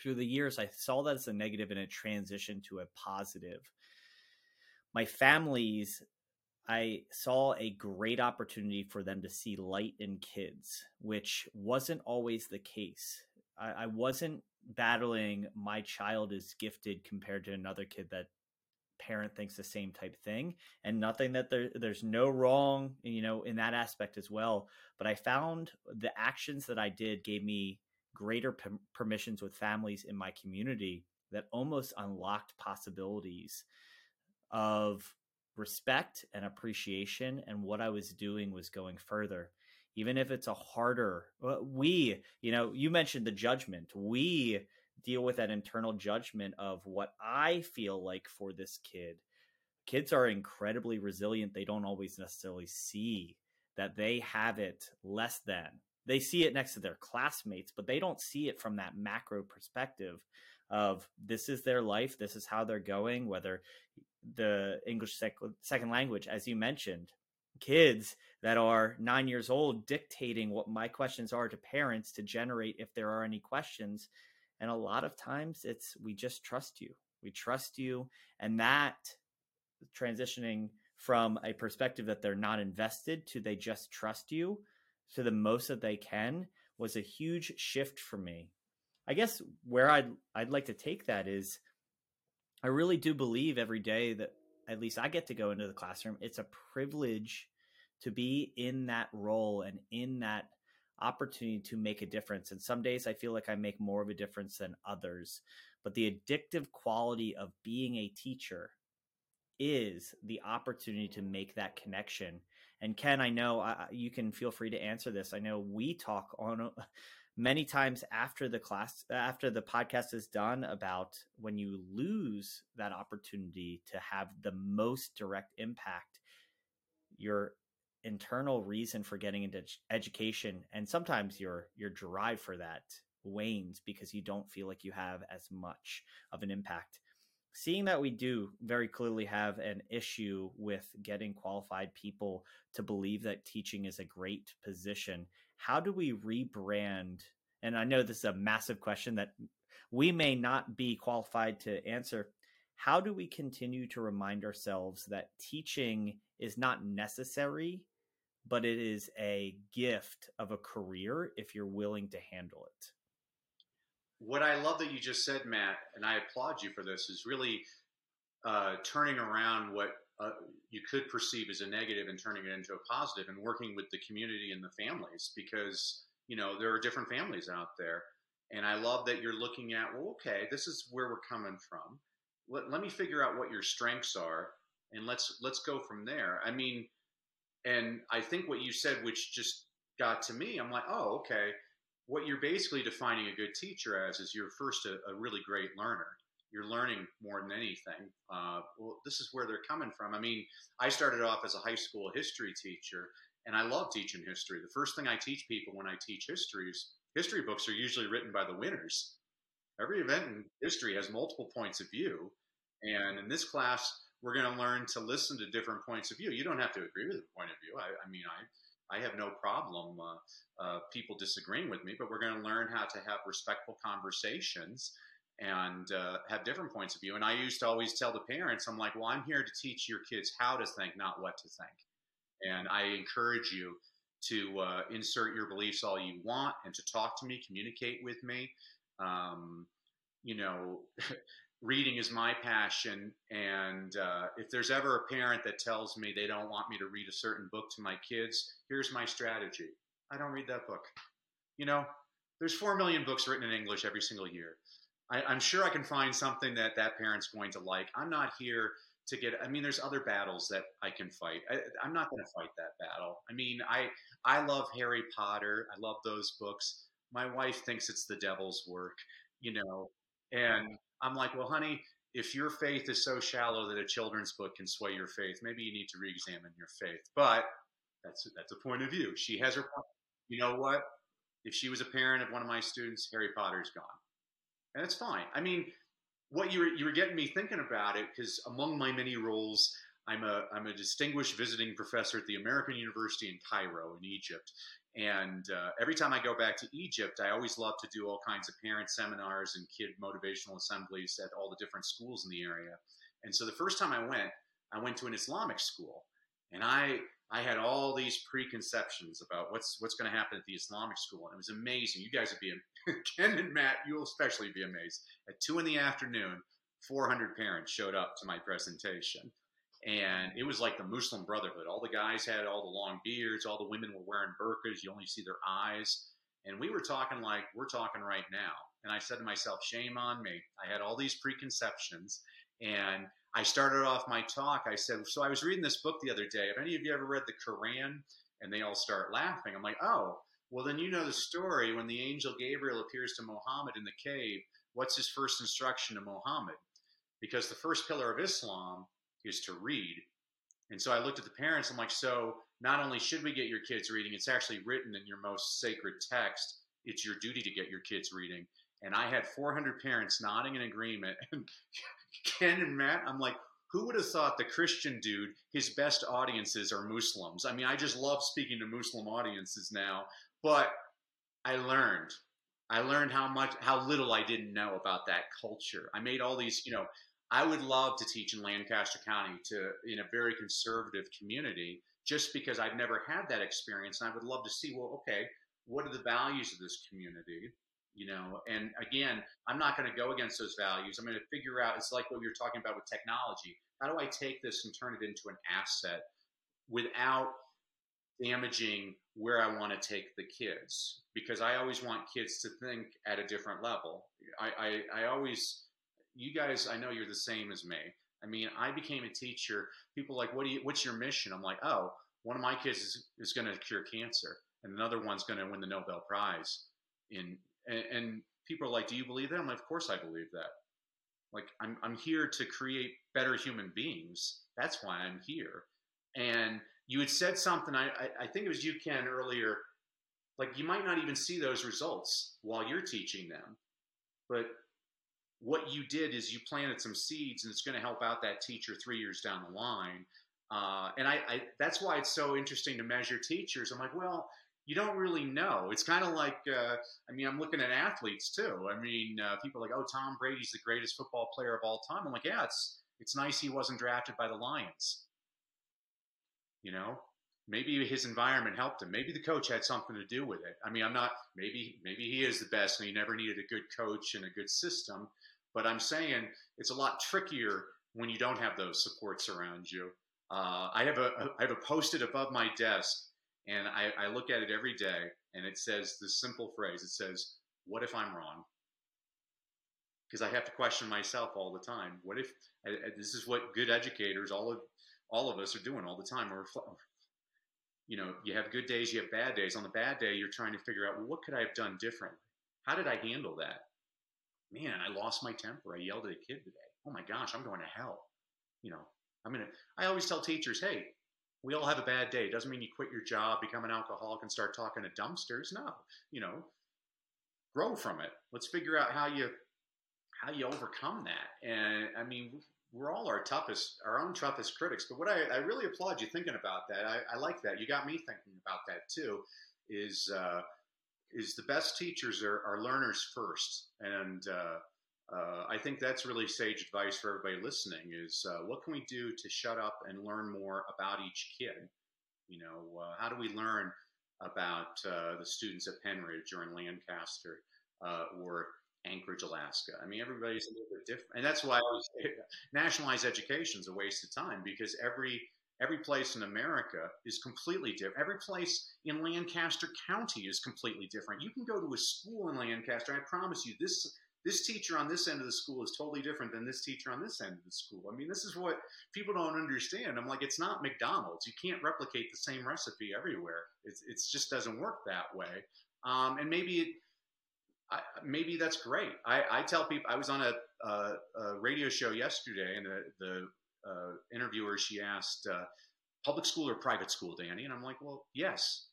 through the years, I saw that as a negative and it transitioned to a positive my family's I saw a great opportunity for them to see light in kids, which wasn't always the case. I, I wasn't battling my child is gifted compared to another kid that parent thinks the same type thing and nothing that there, there's no wrong you know in that aspect as well but i found the actions that i did gave me greater permissions with families in my community that almost unlocked possibilities of respect and appreciation and what i was doing was going further. Even if it's a harder uh, we you know you mentioned the judgment. We deal with that internal judgment of what i feel like for this kid. Kids are incredibly resilient. They don't always necessarily see that they have it less than. They see it next to their classmates but they don't see it from that macro perspective of this is their life this is how they're going whether the english sec- second language as you mentioned kids that are nine years old dictating what my questions are to parents to generate if there are any questions. And a lot of times it's we just trust you. We trust you. And that transitioning from a perspective that they're not invested to they just trust you to the most that they can was a huge shift for me. I guess where I'd I'd like to take that is I really do believe every day that at least I get to go into the classroom. It's a privilege to be in that role and in that opportunity to make a difference. And some days I feel like I make more of a difference than others. But the addictive quality of being a teacher is the opportunity to make that connection. And Ken, I know uh, you can feel free to answer this. I know we talk on many times after the class after the podcast is done about when you lose that opportunity to have the most direct impact your internal reason for getting into education and sometimes your your drive for that wanes because you don't feel like you have as much of an impact. Seeing that we do very clearly have an issue with getting qualified people to believe that teaching is a great position how do we rebrand? And I know this is a massive question that we may not be qualified to answer. How do we continue to remind ourselves that teaching is not necessary, but it is a gift of a career if you're willing to handle it? What I love that you just said, Matt, and I applaud you for this, is really uh, turning around what uh, you could perceive as a negative and turning it into a positive and working with the community and the families because you know there are different families out there. And i love that you're looking at well okay this is where we're coming from. Let, let me figure out what your strengths are and let's let's go from there. I mean and i think what you said which just got to me i'm like oh okay. What you're basically defining a good teacher as is you're first a, a really great learner you're learning more than anything. Uh, well, this is where they're coming from. I mean, I started off as a high school history teacher, and I love teaching history. The first thing I teach people when I teach history is history books are usually written by the winners. Every event in history has multiple points of view, and in this class, we're going to learn to listen to different points of view. You don't have to agree with the point of view. I, I mean, I I have no problem uh, uh, people disagreeing with me, but we're going to learn how to have respectful conversations and uh, have different points of view. And I used to always tell the parents, I'm like, well, I'm here to teach your kids how to think, not what to think. And I encourage you to uh, insert your beliefs all you want and to talk to me, communicate with me. Um, you know, [LAUGHS] reading is my passion. And uh, if there's ever a parent that tells me they don't want me to read a certain book to my kids, here's my strategy I don't read that book. You know, there's 4 million books written in English every single year. I, am sure I can find something that that parent's going to like. I'm not here to get. I mean, there's other battles that I can fight. I, I'm not going to fight that battle. I mean, I I love Harry Potter. I love those books. My wife thinks it's the devil's work, you know, and I'm like, well, honey, if your faith is so shallow that a children's book can sway your faith, maybe you need to re-examine your faith. But that's that's a point of view. She has her. You know what? If she was a parent of one of my students, Harry Potter's gone and it's fine. I mean, what you were you were getting me thinking about it because among my many roles, I'm a I'm a distinguished visiting professor at the American University in Cairo in Egypt, and uh, every time I go back to Egypt, I always love to do all kinds of parent seminars and kid motivational assemblies at all the different schools in the area. And so the first time I went, I went to an Islamic school, And I I had all these preconceptions about what's what's going to happen at the Islamic school, and it was amazing. You guys would be [LAUGHS] Ken and Matt, you'll especially be amazed. At two in the afternoon, 400 parents showed up to my presentation, and it was like the Muslim Brotherhood. All the guys had all the long beards, all the women were wearing burqas. You only see their eyes, and we were talking like we're talking right now. And I said to myself, shame on me. I had all these preconceptions, and I started off my talk. I said, so I was reading this book the other day. Have any of you ever read the Quran? And they all start laughing. I'm like, oh, well, then you know the story when the angel Gabriel appears to Muhammad in the cave. What's his first instruction to Muhammad? Because the first pillar of Islam is to read. And so I looked at the parents. I'm like, so not only should we get your kids reading, it's actually written in your most sacred text. It's your duty to get your kids reading. And I had 400 parents nodding in agreement. [LAUGHS] And Ken and Matt, I'm like, who would have thought the Christian dude, his best audiences are Muslims? I mean, I just love speaking to Muslim audiences now, but I learned. I learned how much, how little I didn't know about that culture. I made all these, you know, I would love to teach in Lancaster County to in a very conservative community just because I've never had that experience. And I would love to see, well, okay, what are the values of this community? You know and again i'm not going to go against those values. I'm going to figure out it's like what were talking about with technology. How do i take this and turn it into an asset without damaging where i want to take the kids? Because i always want kids to think at a different level. I i, I always you guys i know you're the same as me. I mean i became a teacher. People like what do you what's your mission? I'm like oh one of my kids is, is going to cure cancer and another one's going to win the nobel prize in and, and people are like, "Do you believe that?" I'm like, "Of course I believe that." Like I'm I'm here to create better human beings. That's why I'm here. And you had said something. I I, think it was you, Ken, earlier. Like you might not even see those results while you're teaching them, but what you did is you planted some seeds, and it's going to help out that teacher three years down the line. Uh, and I, I, that's why it's so interesting to measure teachers. I'm like, well, you don't really know. It's kind of like, uh, I mean, I'm looking at athletes too. I mean, uh, people are like, oh, Tom Brady's the greatest football player of all time. I'm like, yeah, it's it's nice he wasn't drafted by the Lions. You know, maybe his environment helped him. Maybe the coach had something to do with it. I mean, I'm not. Maybe maybe he is the best, and he never needed a good coach and a good system. But I'm saying it's a lot trickier when you don't have those supports around you. Uh, I have a I have a posted above my desk and I, I look at it every day, and it says this simple phrase it says, What if I'm wrong? Because I have to question myself all the time. What if this is what good educators, all of all of us, are doing all the time? We're, you know, you have good days, you have bad days. On the bad day, you're trying to figure out, well, what could I have done differently? How did I handle that? Man, I lost my temper. I yelled at a kid today. Oh my gosh, I'm going to hell. You know, I'm gonna. I always tell teachers, hey, we all have a bad day. Doesn't mean you quit your job, become an alcoholic, and start talking to dumpsters. No, you know, grow from it. Let's figure out how you how you overcome that. And I mean, we're all our toughest, our own toughest critics. But what I, I really applaud you thinking about that. I, I, like that. You got me thinking about that too. Is uh, is the best teachers are, are learners first, and uh, uh, I think that's really sage advice for everybody listening is uh, what can we do to shut up and learn more about each kid? You know, uh, how do we learn about uh, the students at Pennridge or in Lancaster uh, or Anchorage, Alaska? I mean, everybody's a little bit different. And that's why I was, [LAUGHS] nationalized education is a waste of time because every every place in America is completely different. Every place in Lancaster County is completely different. You can go to a school in Lancaster. I promise you, this this teacher on this end of the school is totally different than this teacher on this end of the school. I mean, this is what people don't understand. I'm like, it's not McDonald's. You can't replicate the same recipe everywhere. It's it just doesn't work that way. Um, and maybe it, I, maybe that's great. I, I, tell people I was on a, a, a radio show yesterday, and the, the uh, interviewer she asked, uh, "Public school or private school, Danny?" And I'm like, "Well, yes."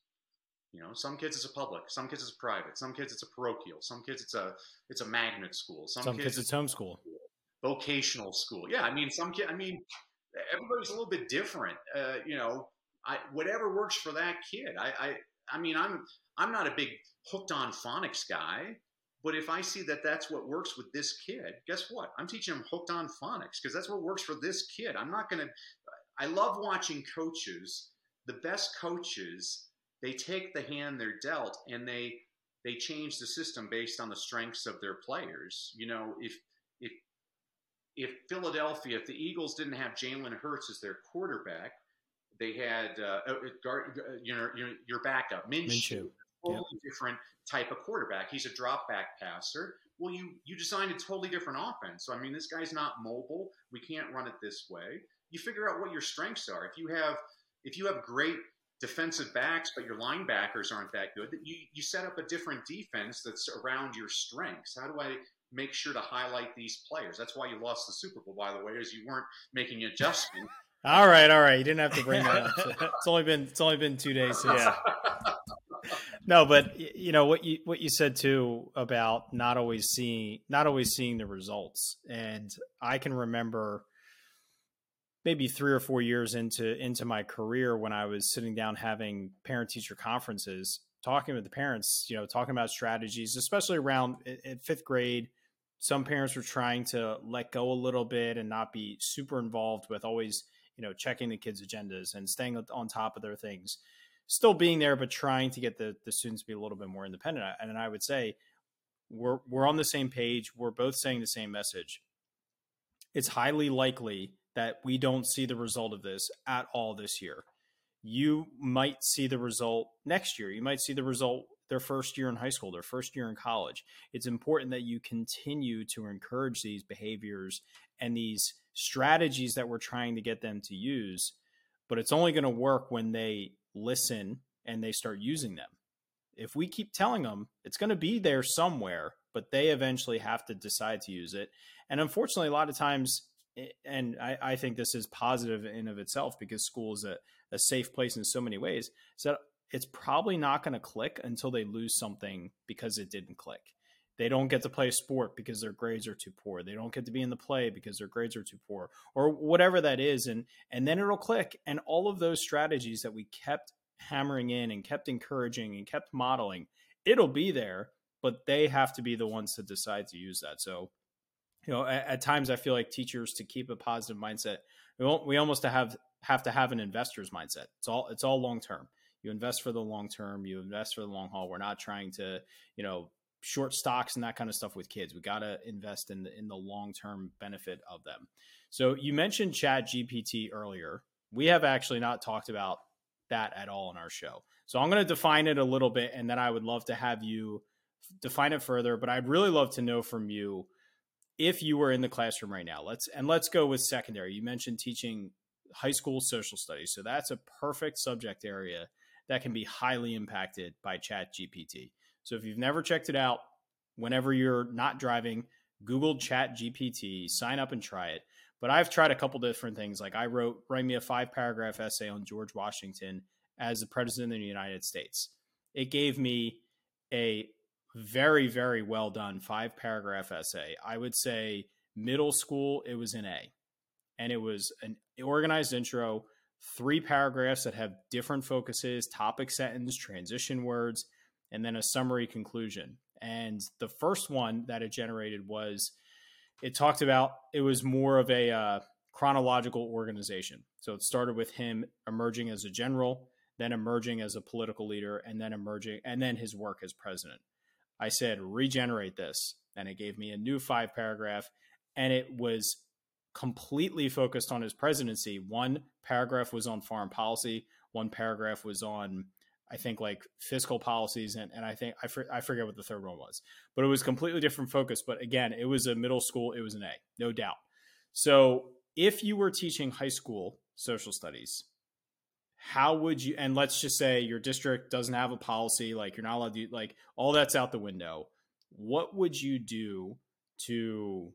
You know, some kids it's a public, some kids it's private, some kids it's a parochial, some kids it's a it's a magnet school, some, some kids, kids it's homeschool, vocational school. Yeah, I mean, some kid. I mean, everybody's a little bit different. Uh, you know, I, whatever works for that kid. I, I I mean, I'm I'm not a big hooked on phonics guy, but if I see that that's what works with this kid, guess what? I'm teaching him hooked on phonics because that's what works for this kid. I'm not to I love watching coaches. The best coaches, they take the hand they're dealt and they they change the system based on the strengths of their players. You know, if if if Philadelphia, if the Eagles didn't have Jalen Hurts as their quarterback, they had uh, uh, uh you know your, your backup Minshew. totally yep. different type of quarterback. He's a drop back passer. Well, you you designed a totally different offense. So I mean, this guy's not mobile. We can't run it this way. You figure out what your strengths are. If you have if you have great defensive backs, but your linebackers aren't that good, that you you set up a different defense that's around your strengths. How do I make sure to highlight these players? That's why you lost the Super Bowl, by the way, is you weren't making adjustments. [LAUGHS] all right, all right. You didn't have to bring that up. [LAUGHS] It's only been it's only been two days since. Yeah [LAUGHS] no, but you know what you what you said too about not always seeing not always seeing the results, and I can remember maybe three or four years into into my career when I was sitting down having parent teacher conferences, talking with the parents, you know, talking about strategies, especially around fifth grade. Some parents were trying to let go a little bit and not be super involved with always, you know, checking the kids' agendas and staying on top of their things still being there, but trying to get the, the students to be a little bit more independent. And I would say we're we're on the same page. We're both saying the same message. It's highly likely that we don't see the result of this at all this year. You might see the result next year. You might see the result their first year in high school, their first year in college. It's important that you continue to encourage these behaviors and these strategies that we're trying to get them to use. But it's only going to work when they listen and they start using them. If we keep telling them it's going to be there somewhere, but they eventually have to decide to use it. And unfortunately, a lot of times, and I, I think this is positive in of itself because school is a, a safe place in so many ways. So it's probably not going to click until they lose something because it didn't click. They don't get to play a sport because their grades are too poor. They don't get to be in the play because their grades are too poor, or whatever that is, and and then it'll click. And all of those strategies that we kept hammering in and kept encouraging and kept modeling, it'll be there, but they have to be the ones to decide to use that. So, you know, at, at times I feel like teachers to keep a positive mindset, we, we almost have have to have an investor's mindset. It's all it's all long term. You invest for the long term. You invest for the long haul. We're not trying to, you know, short stocks and that kind of stuff with kids. We got to invest in the in the long term benefit of them. So you mentioned Chat GPT earlier. We have actually not talked about that at all in our show. So I'm going to define it a little bit, and then I would love to have you define it further. But I'd really love to know from you if you were in the classroom right now. Let's and let's go with secondary. You mentioned teaching high school social studies, so that's a perfect subject area that can be highly impacted by Chat GPT. So if you've never checked it out, whenever you're not driving, Google Chat GPT, sign up and try it. But I've tried a couple different things. Like I wrote, write me a five paragraph essay on George Washington as the president of the United States. It gave me a very, very well done five paragraph essay. I would say middle school, it was an A. And it was an organized intro, three paragraphs that have different focuses, topic sentence, transition words, and then a summary conclusion. And the first one that it generated was it talked about it was more of a uh, chronological organization. So it started with him emerging as a general, then emerging as a political leader, and then emerging, and then his work as president. I said, regenerate this. And it gave me a new five paragraph, and it was completely focused on his presidency. One paragraph was on foreign policy, one paragraph was on I think like fiscal policies and, and I think I, for, I forget what the third one was, but it was completely different focus. But again, it was a middle school, it was an A, no doubt. So if you were teaching high school social studies, how would you, and let's just say your district doesn't have a policy, like you're not allowed to, like all that's out the window. What would you do to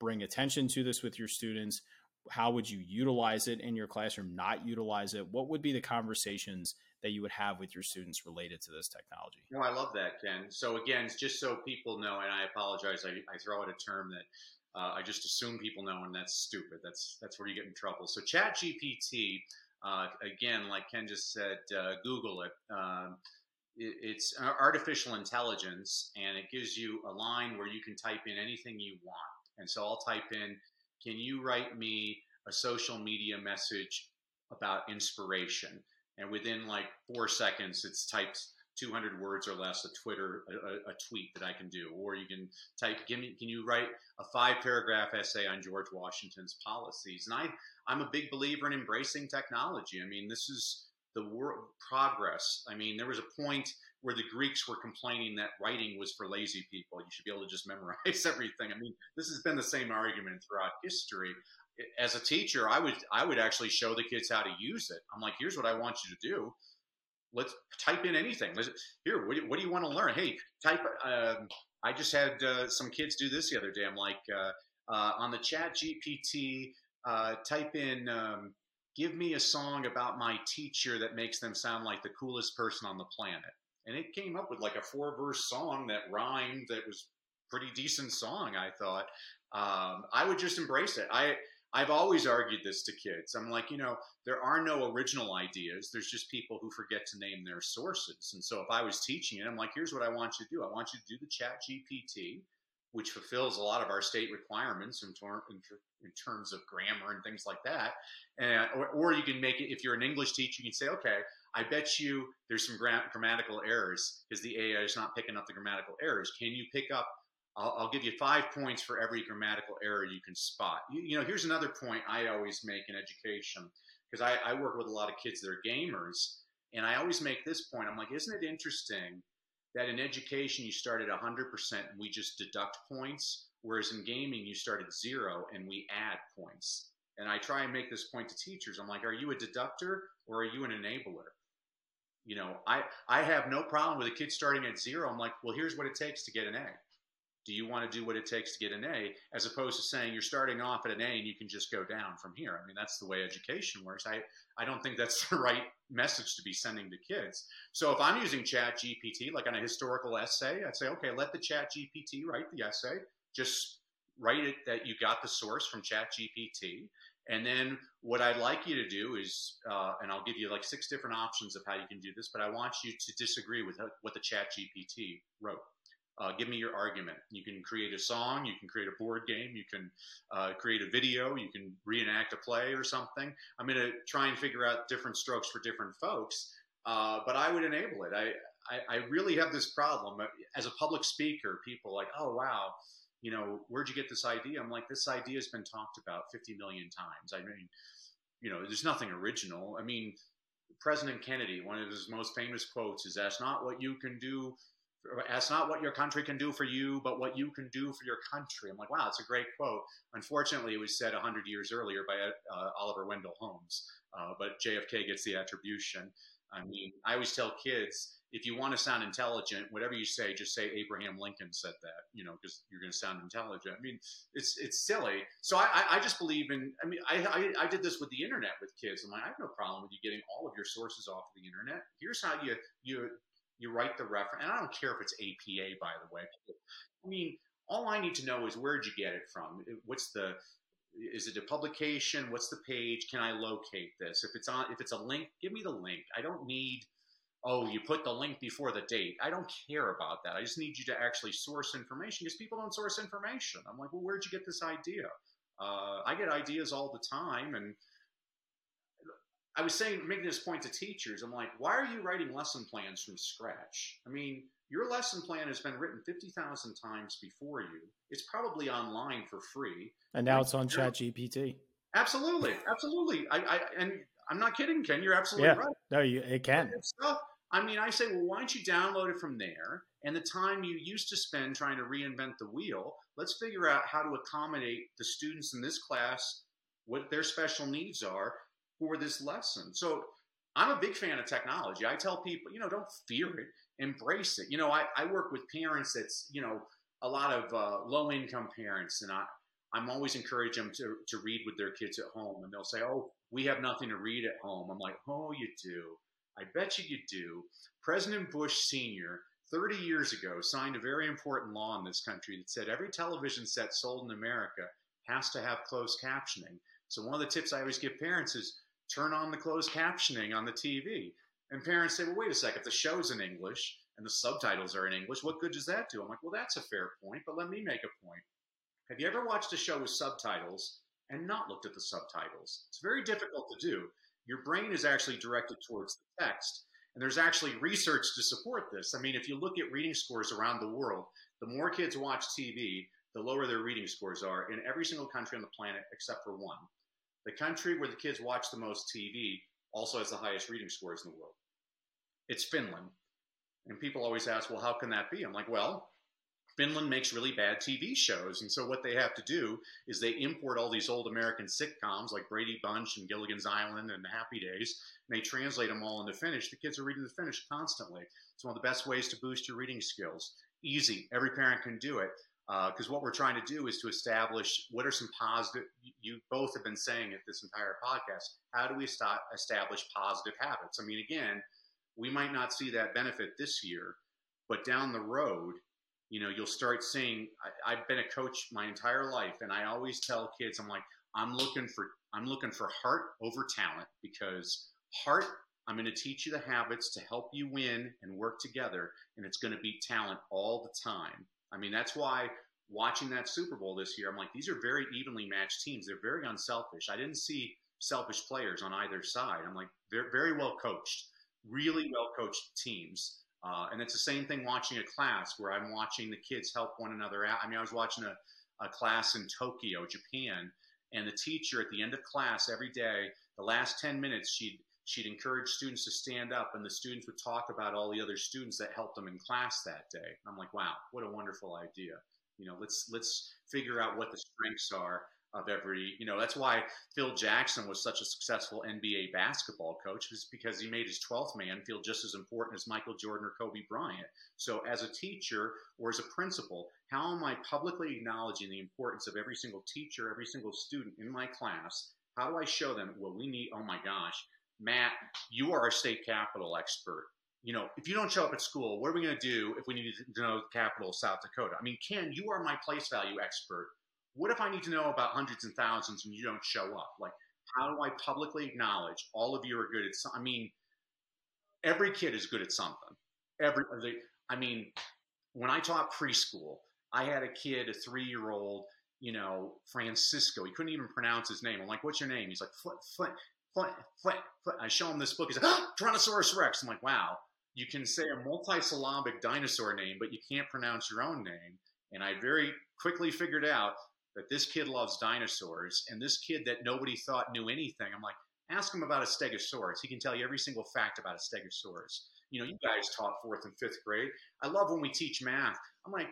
bring attention to this with your students? How would you utilize it in your classroom, not utilize it? What would be the conversations that you would have with your students related to this technology. No, I love that, Ken. So again, just so people know, and I apologize, I, I throw out a term that uh, I just assume people know, and that's stupid. That's that's where you get in trouble. So Chat GPT, uh, again, like Ken just said, uh, Google it. Um, it. It's artificial intelligence, and it gives you a line where you can type in anything you want. And so I'll type in, "Can you write me a social media message about inspiration. And within like four seconds, it's typed 200 words or less a Twitter, a, a, tweet that I can do. Or you can type, give me, can you write a five paragraph essay on George Washington's policies? And I, I'm a big believer in embracing technology. I mean, this is the world progress. I mean, there was a point where the Greeks were complaining that writing was for lazy people. You should be able to just [LAUGHS] memorize everything. I mean, this has been the same argument throughout history. As a teacher, I would I would actually show the kids how to use it. I'm like, here's what I want you to do. Let's type in anything. Let's, here, what do, you, what do, you, want to learn? Hey, type. Uh, I just had uh, some kids do this the other day. I'm like, uh, uh on the Chat GPT, uh, type in. Um, give me a song about my teacher that makes them sound like the coolest person on the planet and it came up with like a four verse song that rhymed that was pretty decent song i thought um, i would just embrace it i i've always argued this to kids i'm like you know there are no original ideas there's just people who forget to name their sources and so if i was teaching it i'm like here's what i want you to do i want you to do the chat gpt which fulfills a lot of our state requirements in, ter- in, ter- in terms of grammar and things like that. And, or, or, you can make it, if you're an English teacher, you can say, okay, I bet you there's some gra- grammatical errors because the AI is not picking up the grammatical errors. Can you pick up? I'll, I'll give you five points for every grammatical error you can spot. You, you know, here's another point I always make in education because I, I work with a lot of kids that are gamers, and I always make this point. I'm like, isn't it interesting that in education you start at 100% and we just deduct points, whereas in gaming you start at zero and we add points. And I try and make this point to teachers. I'm like, are you a deductor or are you an enabler? you know, I, I have no problem with a kid starting at zero. I'm like, well, here's what it takes to get an A. Do you want to do what it takes to get an A, as opposed to saying you're starting off at an A and you can just go down from here? I mean, that's the way education works. I, I don't think that's [LAUGHS] the right message to be sending to kids. So if I'm using Chat GPT, like on a historical essay, I'd say, okay, let the Chat GPT write the essay. Just write it that you got the source from Chat GPT and then what I'd like you to do is, uh, and I'll give you like six different options of how you can do this, but I want you to disagree with what the chat GPT wrote. Uh, give me your argument. You can create a song, you can create a board game, you can uh, create a video, you can reenact a play or something. I'm going to try and figure out different strokes for different folks, uh, but I would enable it. I, I, I really have this problem. As a public speaker, people like, oh, wow, you know, where'd you get this idea? I'm like, this idea has been talked about 50 million times. I mean, you know, there's nothing original. I mean, President Kennedy, one of his most famous quotes is, that's not what you can do, ask not what your country can do for you, but what you can do for your country." I'm like, wow, it's a great quote. Unfortunately, it was said 100 years earlier by uh, Oliver Wendell Holmes, uh, but JFK gets the attribution. I mean, I always tell kids if you want to sound intelligent, whatever you say, just say Abraham Lincoln said that, you know, because you're going to sound intelligent. I mean, it's it's silly. So I, I just believe in. I mean, I, I, I did this with the internet with kids. I'm like, I have no problem with you getting all of your sources off of the internet. Here's how you you you write the reference, and I don't care if it's APA, by the way. I mean, all I need to know is where'd you get it from? What's the is it a publication? What's the page? Can I locate this? If it's on, if it's a link, give me the link. I don't need oh, you put the link before the date. I don't care about that. I just need you to actually source information because people don't source information. I'm like, well, where'd you get this idea? Uh, I get ideas all the time. And I was saying, making this point to teachers, I'm like, why are you writing lesson plans from scratch? I mean, your lesson plan has been written 50,000 times before you. It's probably online for free. And now it's on Chat GPT. Absolutely. Absolutely. I, I, and I'm not kidding, Ken. You're absolutely yeah. right. No, you, it can. Stuff, I mean, I say, well, why don't you download it from there? And the time you used to spend trying to reinvent the wheel, let's figure out how to accommodate the students in this class, what their special needs are for this lesson. So I'm a big fan of technology. I tell people, you know, don't fear it, embrace it. You know, I, I work with parents that's, you know, a lot of uh, low income parents, and I, I'm always encouraging them to, to read with their kids at home. And they'll say, oh, we have nothing to read at home. I'm like, oh, you do. I bet you you do. President Bush Sr., 30 years ago, signed a very important law in this country that said every television set sold in America has to have closed captioning. So, one of the tips I always give parents is turn on the closed captioning on the TV. And parents say, well, wait a second, if the show's in English and the subtitles are in English, what good does that do? I'm like, well, that's a fair point, but let me make a point. Have you ever watched a show with subtitles and not looked at the subtitles? It's very difficult to do. your brain is actually directed towards the text. And there's actually research to support this. I mean, if you look at reading scores around the world, the more kids watch TV, the lower their reading scores are in every single country on the planet except for one. The country where the kids watch the most TV also has the highest reading scores in the world. It's Finland. And people always ask, well, how can that be? I'm like, well, Finland makes really bad TV shows. And so what they have to do is they import all these old American sitcoms like Brady Bunch and Gilligan's Island and Happy Days, and they translate them all into Finnish. The kids are reading the Finnish constantly. It's one of the best ways to boost your reading skills. Easy. Every parent can do it. Because uh, what we're trying to do is to establish what are some positive, you both have been saying it this entire podcast. How do we start, establish positive habits? I mean, again, we might not see that benefit this year, but down the road, you know, you'll start seeing. I, have been a coach my entire life, and I always tell kids, I'm like, I'm looking for, I'm looking for heart over talent because heart. I'm going to teach you the habits to help you win and work together, and it's going to be talent all the time. I mean, that's why watching that Super Bowl this year, I'm like, these are very evenly matched teams. They're very unselfish. I didn't see selfish players on either side. I'm like, they're very well coached, really well coached teams. Uh, and it's the same thing watching a class where I'm watching the kids help one another out. I mean, I was watching a, a class in Tokyo, Japan, and the teacher at the end of class every day, the last 10 minutes, she'd she'd encourage students to stand up and the students would talk about all the other students that helped them in class that day. I'm like, wow, what a wonderful idea. You know, let's let's figure out what the strengths are of every, you know, that's why Phil Jackson was such a successful NBA basketball coach, was because he made his 12th man feel just as important as Michael Jordan or Kobe Bryant. So, as a teacher or as a principal, how am I publicly acknowledging the importance of every single teacher, every single student in my class? How do I show them, well, we need, oh my gosh, Matt, you are our state capital expert. You know, if you don't show up at school, what are we going to do if we need to know the capital of South Dakota? I mean, Ken, you are my place value expert what if I need to know about hundreds and thousands and you don't show up? Like, how do I publicly acknowledge all of you are good at? Some, I mean, every kid is good at something. Every, I mean, when I taught preschool, I had a kid, a three-year-old, you know, Francisco. He couldn't even pronounce his name. I'm like, "What's your name?" He's like, "Flint, Flint, Flint, Flint." Flint. I show him this book. He's like, oh, "Tyrannosaurus Rex." I'm like, "Wow." You can say a multisyllabic dinosaur name, but you can't pronounce your own name. And I very quickly figured out that this kid loves dinosaurs and this kid that nobody thought knew anything. I'm like, ask him about a stegosaurus. He can tell you every single fact about a stegosaurus. You know, you guys taught fourth and fifth grade. I love when we teach math. I'm like,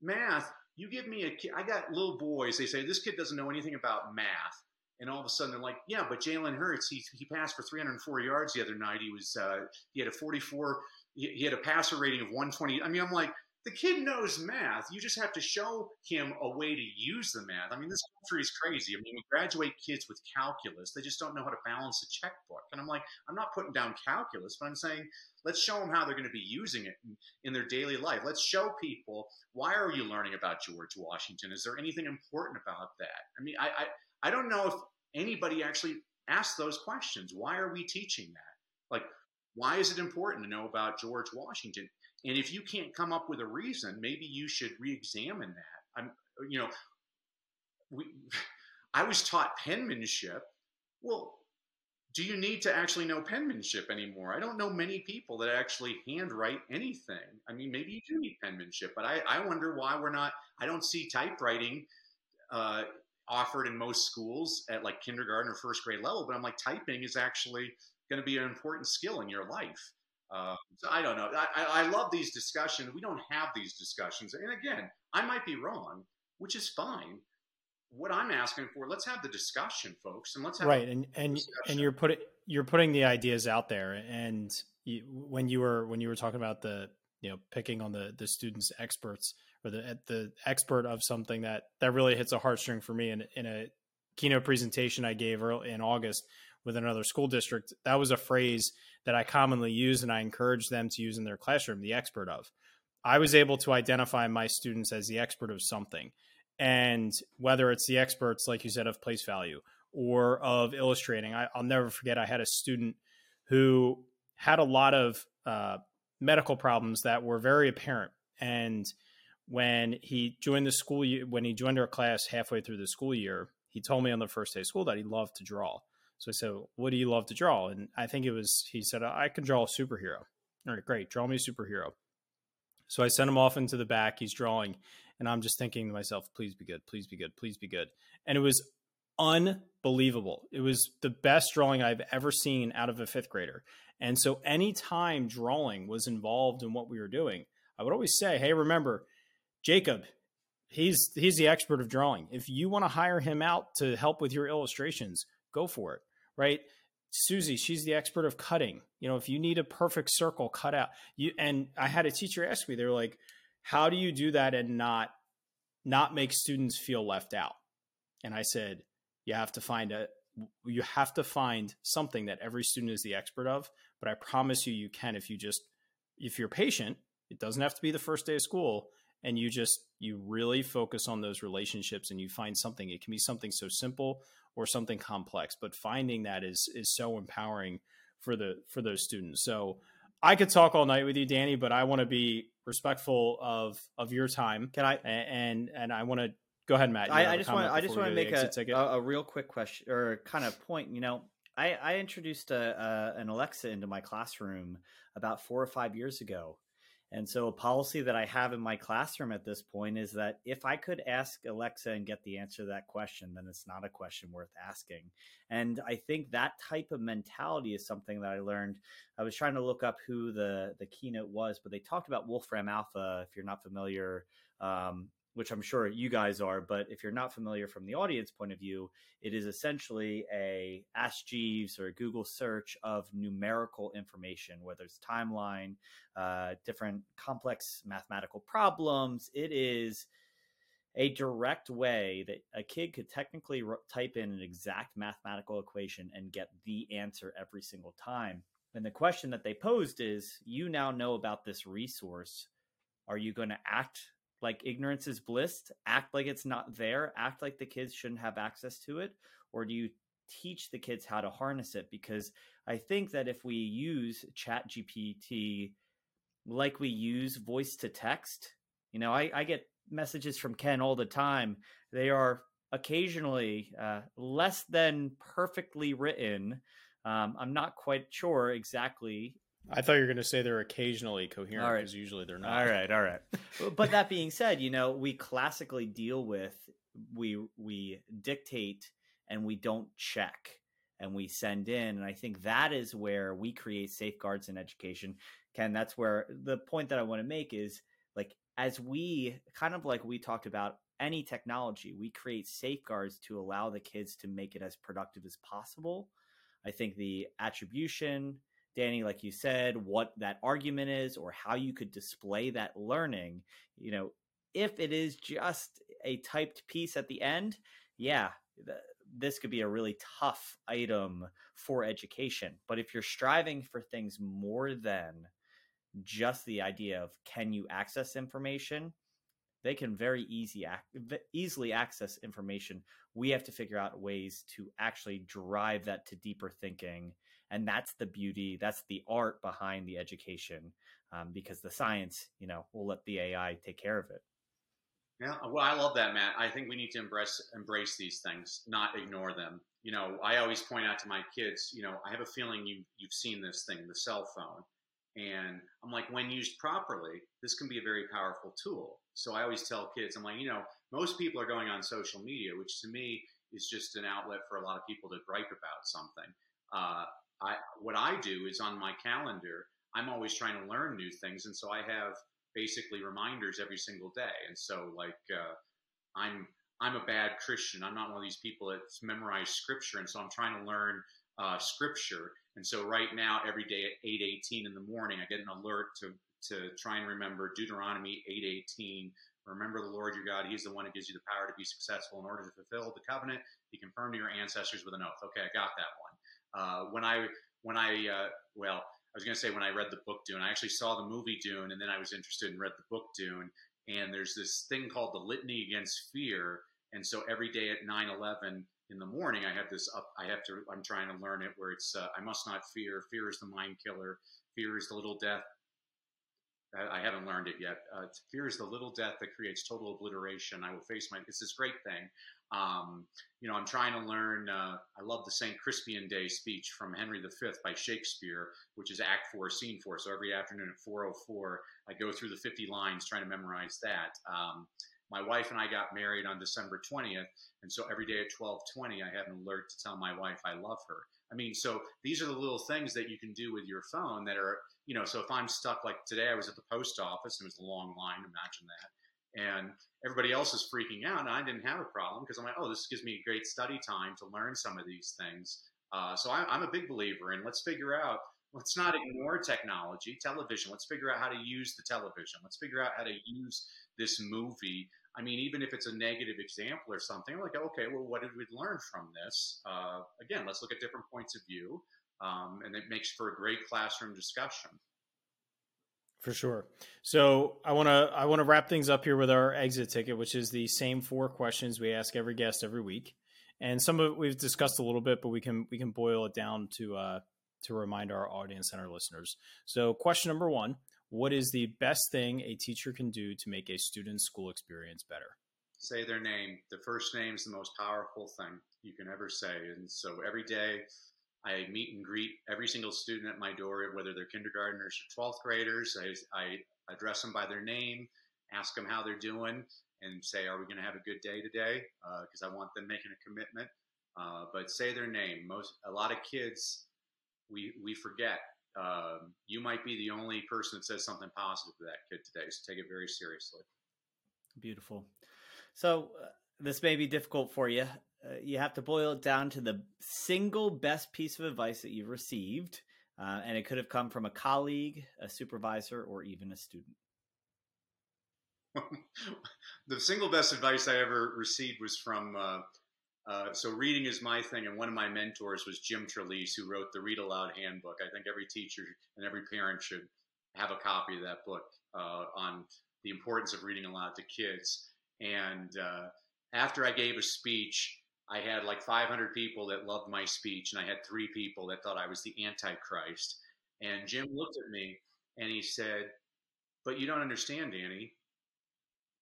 math, you give me a kid. I got little boys. They say, this kid doesn't know anything about math. And all of a sudden they're like, yeah, but Jalen Hurts, he, he passed for 304 yards the other night. He was, uh, he had a 44, he, he had a passer rating of 120. I mean, I'm like, the kid knows math. You just have to show him a way to use the math. I mean, this country is crazy. I mean, we graduate kids with calculus. They just don't know how to balance a checkbook. And I'm like, I'm not putting down calculus, but I'm saying, let's show them how they're going to be using it in, in their daily life. Let's show people why are you learning about George Washington? Is there anything important about that? I mean, I, I, I don't know if anybody actually asked those questions. Why are we teaching that? Like, why is it important to know about George Washington? And if you can't come up with a reason, maybe you should re-examine that. I'm, you know, we, [LAUGHS] I was taught penmanship. Well, do you need to actually know penmanship anymore? I don't know many people that actually handwrite anything. I mean, maybe you do need penmanship, but I, I wonder why we're not. I don't see typewriting uh, offered in most schools at like kindergarten or first grade level. But I'm like, typing is actually going to be an important skill in your life. Um, so I don't know. I, I love these discussions. We don't have these discussions. And again, I might be wrong, which is fine. What I'm asking for, let's have the discussion, folks, and let's have right. And and and you're putting you're putting the ideas out there. And you, when you were when you were talking about the you know picking on the the students experts or the the expert of something that that really hits a heartstring for me in in a keynote presentation I gave in August with another school district, that was a phrase that I commonly use and I encourage them to use in their classroom, the expert of. I was able to identify my students as the expert of something. And whether it's the experts, like you said, of place value or of illustrating, I, will never forget I had a student who had a lot of uh, medical problems that were very apparent. And when he joined the school, year, when he joined our class halfway through the school year, he told me on the first day of school that he loved to draw. So I said, "What do you love to draw?" And I think it was he said, "I can draw a superhero." All right, great, draw me a superhero. So I sent him off into the back. He's drawing, and I'm just thinking to myself, "Please be good, please be good, please be good." And it was unbelievable. It was the best drawing I've ever seen out of a fifth grader. And so anytime drawing was involved in what we were doing, I would always say, "Hey, remember, Jacob, he's he's the expert of drawing. If you want to hire him out to help with your illustrations, go for it." Right? Susie, she's the expert of cutting. You know, if you need a perfect circle cut out, you and I had a teacher ask me, they're like, "How do you do that and not not make students feel left out?" And I said, "You have to find a you have to find something that every student is the expert of, but I promise you you can if you just if you're patient, it doesn't have to be the first day of school and you just you really focus on those relationships and you find something. It can be something so simple or something complex but finding that is is so empowering for the for those students. So i could talk all night with you danny but i want to be respectful of of your time. Can i and and i want to go ahead matt i, I just want i just want to make a, a, a real quick question or kind of point you know I, I introduced a, a, an Alexa into my classroom about four or five years ago, and so, a policy that I have in my classroom at this point is that if I could ask Alexa and get the answer to that question, then it's not a question worth asking. And I think that type of mentality is something that I learned. I was trying to look up who the the keynote was, but they talked about Wolfram Alpha. If you're not familiar, um, which I'm sure you guys are, but if you're not familiar from the audience point of view, it is essentially a Ask Jeeves or a Google search of numerical information, whether it's timeline, uh, different complex mathematical problems. It is a direct way that a kid could technically type in an exact mathematical equation and get the answer every single time. And the question that they posed is you now know about this resource. Are you going to act like ignorance is bliss act like it's not there act like the kids shouldn't have access to it or do you teach the kids how to harness it? Because i think that if we use ChatGPT like we use voice to text you know i, I get messages from ken all the time. They are occasionally uh, less than perfectly written. Um, i'm not quite sure exactly I thought you were going to say they're occasionally coherent because usually they're not. All right, all right. [LAUGHS] but that being said, you know, we classically deal with we we dictate and we don't check and we send in and I think that is where we create safeguards in education. Ken, that's where the point that I want to make is like as we kind of like we talked about any technology, we create safeguards to allow the kids to make it as productive as possible. I think the attribution Danny, like you said, what that argument is or how you could display that learning. You know, if it is just a typed piece at the end, yeah, this could be a really tough item for education. But if you're striving for things more than just the idea of can you access information, they can very easy easily access information. We have to figure out ways to actually drive that to deeper thinking and that's the beauty that's the art behind the education um, because the science you know will let the ai take care of it. Yeah well i love that matt. I think we need to embrace embrace these things not ignore them. You know i always point out to my kids you know i have a feeling you you've seen this thing the cell phone. And i'm like when used properly this can be a very powerful tool. So i always tell kids i'm like you know most people are going on social media which to me is just an outlet for a lot of people to gripe about something. Uh, I, what I do is on my calendar, I'm always trying to learn new things. And so I have basically reminders every single day. And so like, uh, I'm, I'm a bad Christian. I'm not one of these people that's memorized scripture. And so I'm trying to learn uh, scripture. And so right now, every day at 8:18 in the morning, I get an alert to to try and remember Deuteronomy 8:18. Remember the Lord your God; He's the one who gives you the power to be successful in order to fulfill the covenant He confirmed to your ancestors with an oath. Okay, I got that one. Uh, when I when I uh, well, I was going to say when I read the book Dune, I actually saw the movie Dune, and then I was interested and read the book Dune. And there's this thing called the Litany Against Fear, and so every day at 9/11 in the morning, I have this up. I have to. I'm trying to learn it where it's uh, I must not fear. Fear is the mind killer. Fear is the little death. I haven't learned it yet. Uh, fear is the little death that creates total obliteration. I will face my. It's this great thing. Um, you know, I'm trying to learn. Uh, I love the St. Crispian Day speech from Henry V by Shakespeare, which is Act Four, Scene Four. So every afternoon at 4:04, I go through the 50 lines trying to memorize that. Um, my wife and I got married on December 20th, and so every day at 12:20, I had an alert to tell my wife I love her. I mean, so these are the little things that you can do with your phone that are, you know, so if I'm stuck, like today I was at the post office and it was a long line, imagine that. And everybody else is freaking out, and I didn't have a problem because I'm like, oh, this gives me great study time to learn some of these things. Uh, so I, I'm a big believer in let's figure out let's not ignore technology, television. Let's figure out how to use the television. Let's figure out how to use this movie I mean, even if it's a negative example or something, like, okay, well, what did we learn from this? Uh, again, let's look at different points of view, um, and it makes for a great classroom discussion. For sure. So I want to I want to wrap things up here with our exit ticket, which is the same four questions we ask every guest every week, and some of it we've discussed a little bit, but we can we can boil it down to uh, to remind our audience and our listeners. So, question number one what is the best thing a teacher can do to make a student's school experience better? Say their name. The first name is the most powerful thing you can ever say. And so every day I meet and greet every single student at my door, whether they're kindergartners or 12th graders. I, I address them by their name, ask them how they're doing, and say, Are we going to have a good day today? Because uh, I want them making a commitment. Uh, but say their name. Most a lot of kids we we forget um, you might be the only person that says something positive to that kid today. So take it very seriously. Beautiful. So uh, this may be difficult for you. Uh, you have to boil it down to the single best piece of advice that you've received, uh, and it could have come from a colleague, a supervisor, or even a student. [LAUGHS] the single best advice I ever received was from uh, uh, so reading is my thing, and one of my mentors was Jim Trelease, who wrote the Read Aloud Handbook. I think every teacher and every parent should have a copy of that book uh, on the importance of reading aloud to kids. And after I gave a speech, I had like 500 people that loved my speech, and I had three people that thought I was the Antichrist. And Jim looked at me and he said, "But you don't understand, Danny.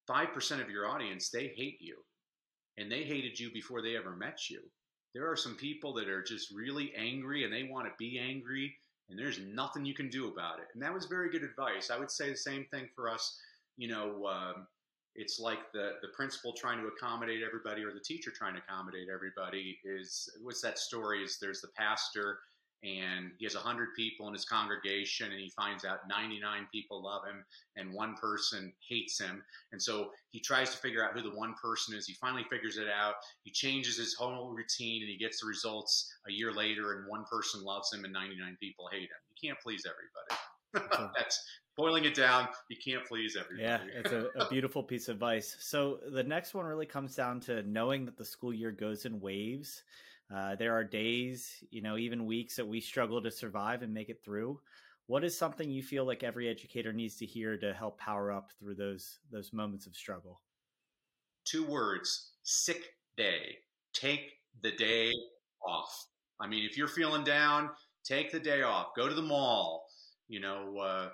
Five percent of your audience they hate you." and they hated you before they ever met you. There are some people that are just really angry and they want to be angry, and there's nothing you can do about it. And that was very good advice. I would say the same thing for us. You know, um, it's like the the principal trying to accommodate everybody or the teacher trying to accommodate everybody. Is what's that story? Is there's the pastor and he has 100 people in his congregation and he finds out 99 people love him and one person hates him and so he tries to figure out who the one person is he finally figures it out he changes his whole routine and he gets the results a year later and one person loves him and 99 people hate him you can't please everybody that's [LAUGHS] boiling it down you can't please everybody yeah it's a, a [LAUGHS] beautiful piece of advice so the next one really comes down to knowing that the school year goes in waves uh, there are days, you know, even weeks that we struggle to survive and make it through. What is something you feel like every educator needs to hear to help power up through those those moments of struggle? Two words: sick day. Take the day off. I mean, if you're feeling down, take the day off. Go to the mall. You know, uh,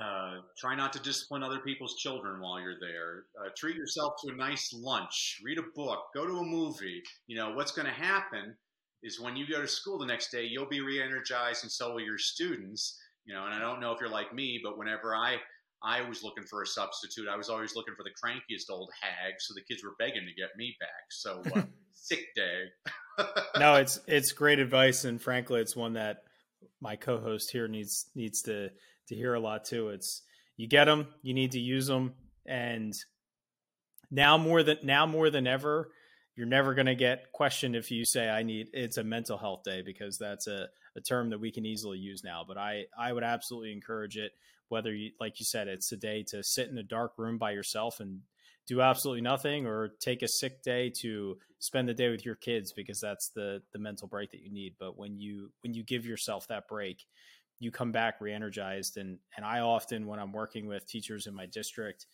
uh, try not to discipline other people's children while you're there. Uh, treat yourself to a nice lunch. Read a book. Go to a movie. You know what's going to happen is when you go to school the next day, you'll be re-energized, and so will your students. You know, and I don't know if you're like me, but whenever I I was looking for a substitute, I was always looking for the crankiest old hag, so the kids were begging to get me back. So uh, [LAUGHS] sick day. [LAUGHS] no, it's it's great advice, and frankly, it's one that my co-host here needs needs to to hear a lot too. It's you get them, you need to use them, and now more than now more than ever, you're never going to get questioned if you say I need it's a mental health day because that's a, a term that we can easily use now. But I I would absolutely encourage it. Whether you like you said, it's a day to sit in a dark room by yourself and do absolutely nothing or take a sick day to spend the day with your kids because that's the the mental break that you need but when you when you give yourself that break you come back re-energized. And and i often when i'm working with teachers in my district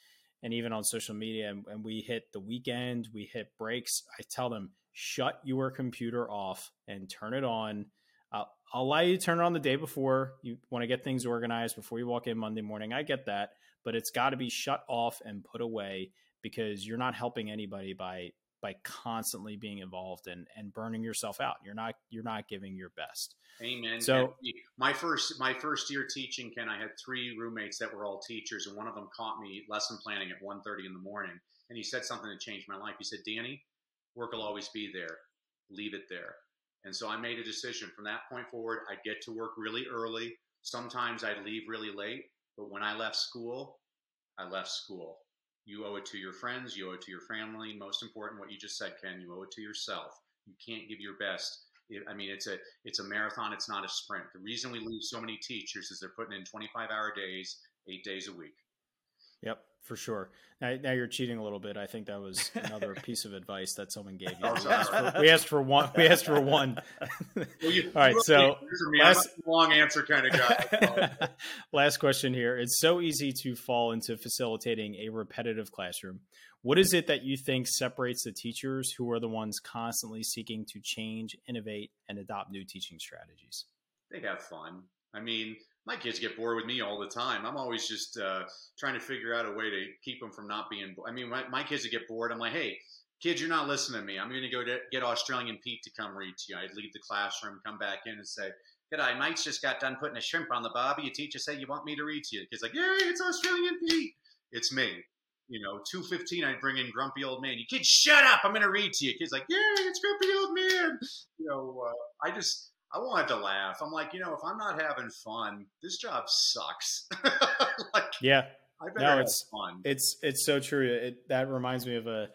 and even on social media and, and we hit the weekend we hit breaks i tell them shut your computer off and turn it on. I'll, I'll allow you to turn it on the day before. You want to get things organized before you walk in Monday morning. I get that, but it's got to be shut off and put away because you're not helping anybody by by constantly being involved and and burning yourself out. You're not you're not giving your best. Amen. So my first my first year teaching, Ken, I had three roommates that were all teachers, and one of them caught me lesson planning at 1.30 in the morning, and he said something that changed my life. He said, "Danny, work will always be there. Leave it there." And so I made a decision from that point forward. I'd get to work really early. Sometimes I'd leave really late, but when I left school, I left school. You owe it to your friends, you owe it to your family. Most important, what you just said, Ken, you owe it to yourself. You can't give your best. I mean, it's a it's a marathon. It's not a sprint. The reason we lose so many teachers is they're putting in 25 hour days, eight days a week. Yep, for sure. Now, now, you're cheating a little bit. I think that was another [LAUGHS] piece of advice that someone gave you. Oh, we asked for, we asked for one. We asked for one. [LAUGHS] Well, you, All right, so last, long answer kind of guy. [LAUGHS] last question here. It's so easy to fall into facilitating a repetitive classroom. What is it that you think separates the teachers who are the ones constantly seeking to change, innovate, and adopt new teaching strategies? They have fun. I mean, my kids get bored with me all the time. I'm always just uh, trying to figure out a way to keep them from not being. I mean, my, my kids would get bored. I'm like, hey, kids, you're not listening to me. I'm going to go get Australian Pete to come read to you. I'd leave the classroom, come back in, and say, G'day, mates just got done putting a shrimp on the barbie. Your teacher said you want me to read to you. The kid's like, Yay, it's Australian Pete. It's me. You know, 215, I'd bring in grumpy old man. You kids, shut up. I'm going to read to you. Kid's like, Yay, it's grumpy old man. You know, uh, I just, I wanted to laugh. I'm like, you know, if I'm not having fun, this job sucks. [LAUGHS] like, yeah, I better no, it's, fun. It's it's so true. It, that reminds me of a,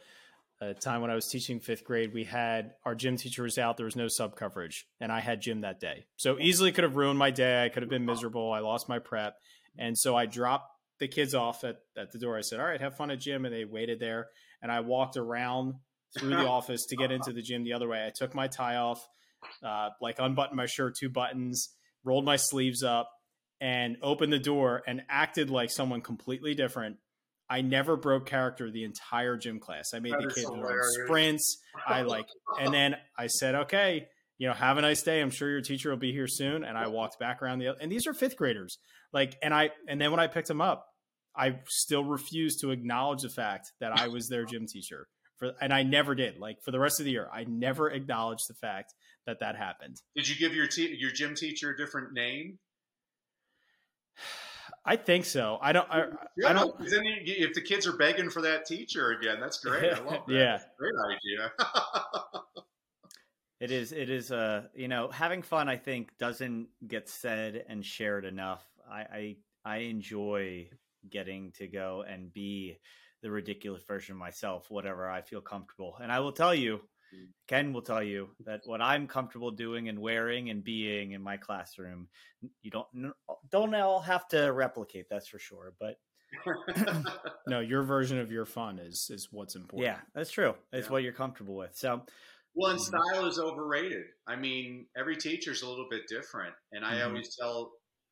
a, time when I was teaching fifth grade. We had our gym teacher was out. There was no sub coverage, and I had gym that day. So easily could have ruined my day. I could have been miserable. I lost my prep, and so I dropped the kids off at, at the door. I said, "All right, have fun at gym," and they waited there. And I walked around through the [LAUGHS] office to get into the gym the other way. I took my tie off uh, like unbuttoned my shirt two buttons, rolled my sleeves up, and opened the door and acted like someone completely different. I never broke character the entire gym class. I made that the kids run sprints. I [LAUGHS] like, and then I said, okay, you know, have a nice day. I'm sure your teacher will be here soon. And I walked back around the, and these are fifth graders. Like, and I, and then when I picked them up, I still refused to acknowledge the fact that I was their gym teacher. For, and I never did. Like for the rest of the year, I never acknowledged the fact that that happened. Did you give your te- your gym teacher a different name? I think so. I don't. I, yeah, I don't. Then you, if the kids are begging for that teacher again, that's great. I love that. [LAUGHS] yeah, great idea. [LAUGHS] it is. It is. Uh, you know, having fun. I think doesn't get said and shared enough. I, I, I enjoy getting to go and be the ridiculous version of myself, whatever I feel comfortable. And I will tell you, mm. Ken will tell you that what I'm comfortable doing and wearing and being in my classroom, you don't don't all have to replicate. That's for sure. But [LAUGHS] no, your version of your fun is is what's important. Yeah, that's true. It's yeah. what you're comfortable with. So. Well, and mm-hmm. style is overrated. I mean, every teacher's a little bit different, and I mm-hmm. always tell.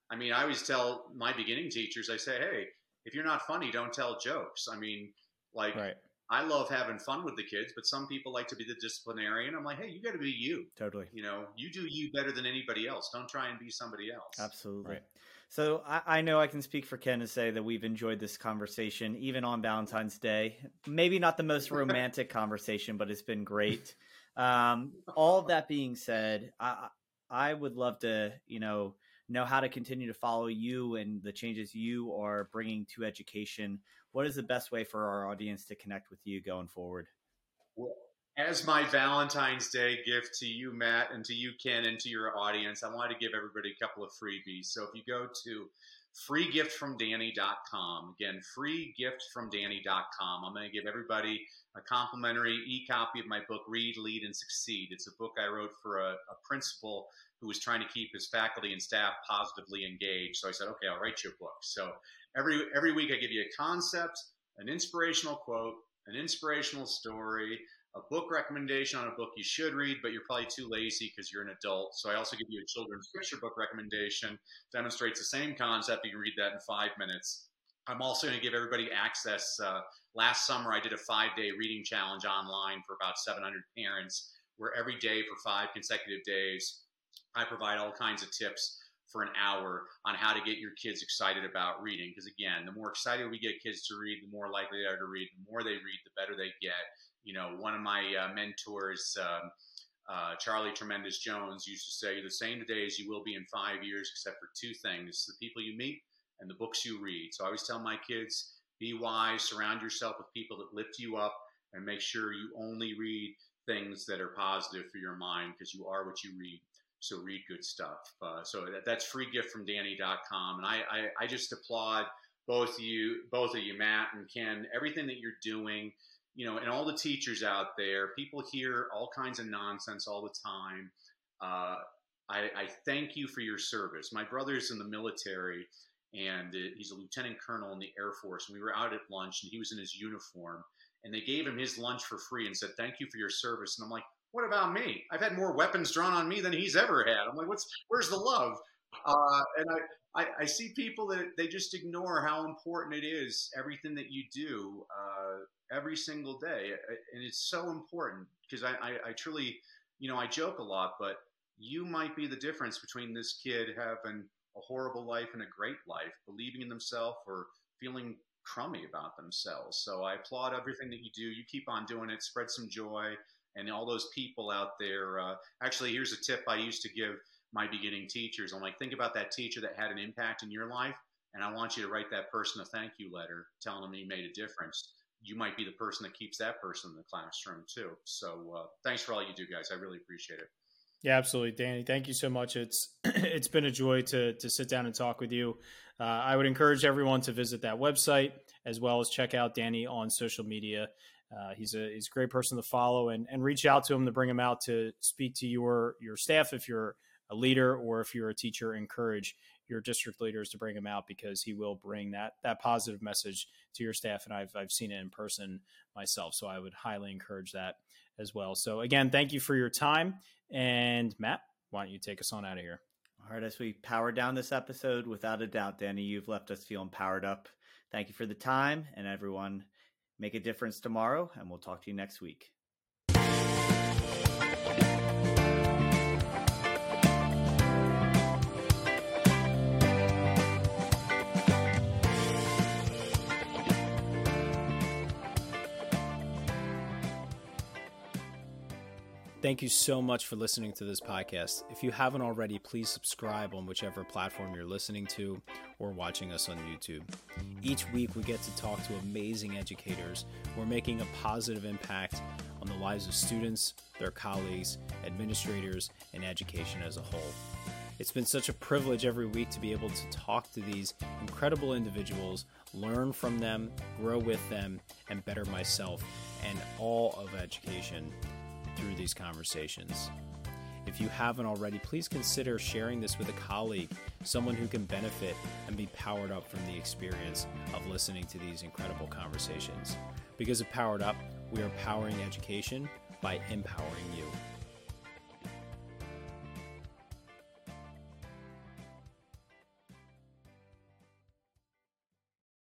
I mean, I always tell my beginning teachers. I say, "Hey, if you're not funny, don't tell jokes. I mean, like right. I love having fun with the kids, but some people like to be the disciplinarian. I'm like, hey, you got to be you. Totally. You know, you do you better than anybody else. Don't try and be somebody else. Absolutely. Right. So I, I, know I can speak for Ken to say that we've enjoyed this conversation, even on Valentine's Day. Maybe not the most romantic [LAUGHS] conversation, but it's been great. Um, all of that being said, I, I would love to, you know, know how to continue to follow you and the changes you are bringing to education, what is the best way for our audience to connect with you going forward? Well, as my Valentine's Day gift to you, Matt, and to you, Ken, and to your audience, I wanted to give everybody a couple of freebies. So if you go to freegiftfromdanny.com, again, freegiftfromdanny.com, I'm going to give everybody a complimentary e-copy of my book, Read, Lead, and Succeed. It's a book I wrote for a, a principal who was trying to keep his faculty and staff positively engaged. So I said, okay, I'll write you a book. So every every week I give you a concept, an inspirational quote, an inspirational story, a book recommendation on a book you should read, but you're probably too lazy because you're an adult. So I also give you a children's picture book recommendation, demonstrates the same concept. You can read that in five minutes. I'm also going to give everybody access. Uh, last summer, I did a five day reading challenge online for about 700 parents, where every day for five consecutive days, I provide all kinds of tips for an hour on how to get your kids excited about reading. Because again, the more excited we get kids to read, the more likely they are to read. The more they read, the better they get. You know, one of my uh, mentors, um, uh, Charlie Tremendous Jones, used to say, "You're the same today as you will be in five years, except for two things: the people you meet and the books you read." So I always tell my kids, be wise, surround yourself with people that lift you up, and make sure you only read things that are positive for your mind because you are what you read. So read good stuff. Uh, so that, that's freegiftfromdanny.com. And I, I, I just applaud both you, both of you, Matt and Ken, everything that you're doing, you know, and all the teachers out there. People hear all kinds of nonsense all the time. Uh, I, I, thank you for your service. My brother's in the military, and he's a lieutenant colonel in the Air Force. And we were out at lunch, and he was in his uniform, and they gave him his lunch for free and said, "Thank you for your service." And I'm like, "What about me? I've had more weapons drawn on me than he's ever had." I'm like, "What's where's the love?" Uh, and I, I, I, see people that they just ignore how important it is everything that you do uh, every single day, and it's so important because I, I, I truly, you know, I joke a lot, but you might be the difference between this kid having a horrible life and a great life, believing in themselves or feeling crummy about themselves. So I applaud everything that you do. You keep on doing it, spread some joy, and all those people out there. Uh, actually, here's a tip I used to give my beginning teachers. I'm like, think about that teacher that had an impact in your life, and I want you to write that person a thank you letter telling them you made a difference. You might be the person that keeps that person in the classroom too. So uh, thanks for all you do, guys. I really appreciate it. Yeah, absolutely, Danny. Thank you so much. It's [CLEARS THROAT] it's been a joy to to sit down and talk with you. Uh, I would encourage everyone to visit that website as well as check out Danny on social media. Uh, he's a he's a great person to follow and, and reach out to him to bring him out to speak to your your staff if you're a leader or if you're a teacher. Encourage your district leaders to bring him out because he will bring that that positive message to your staff and I've I've seen it in person myself so I would highly encourage that as well. So again, thank you for your time and Matt, why don't you take us on out of here? All right, as we power down this episode, without a doubt, Danny, you've left us feeling powered up. Thank you for the time, and everyone, make a difference tomorrow, and we'll talk to you next week. Thank you so much for listening to this podcast. If you haven't already, please subscribe on whichever platform you're listening to or watching us on YouTube. Each week, we get to talk to amazing educators who are making a positive impact on the lives of students, their colleagues, administrators, and education as a whole. It's been such a privilege every week to be able to talk to these incredible individuals, learn from them, grow with them, and better myself and all of education through these conversations. If you haven't already, please consider sharing this with a colleague, someone who can benefit and be powered up from the experience of listening to these incredible conversations. Because of Powered Up, we are powering education by empowering you.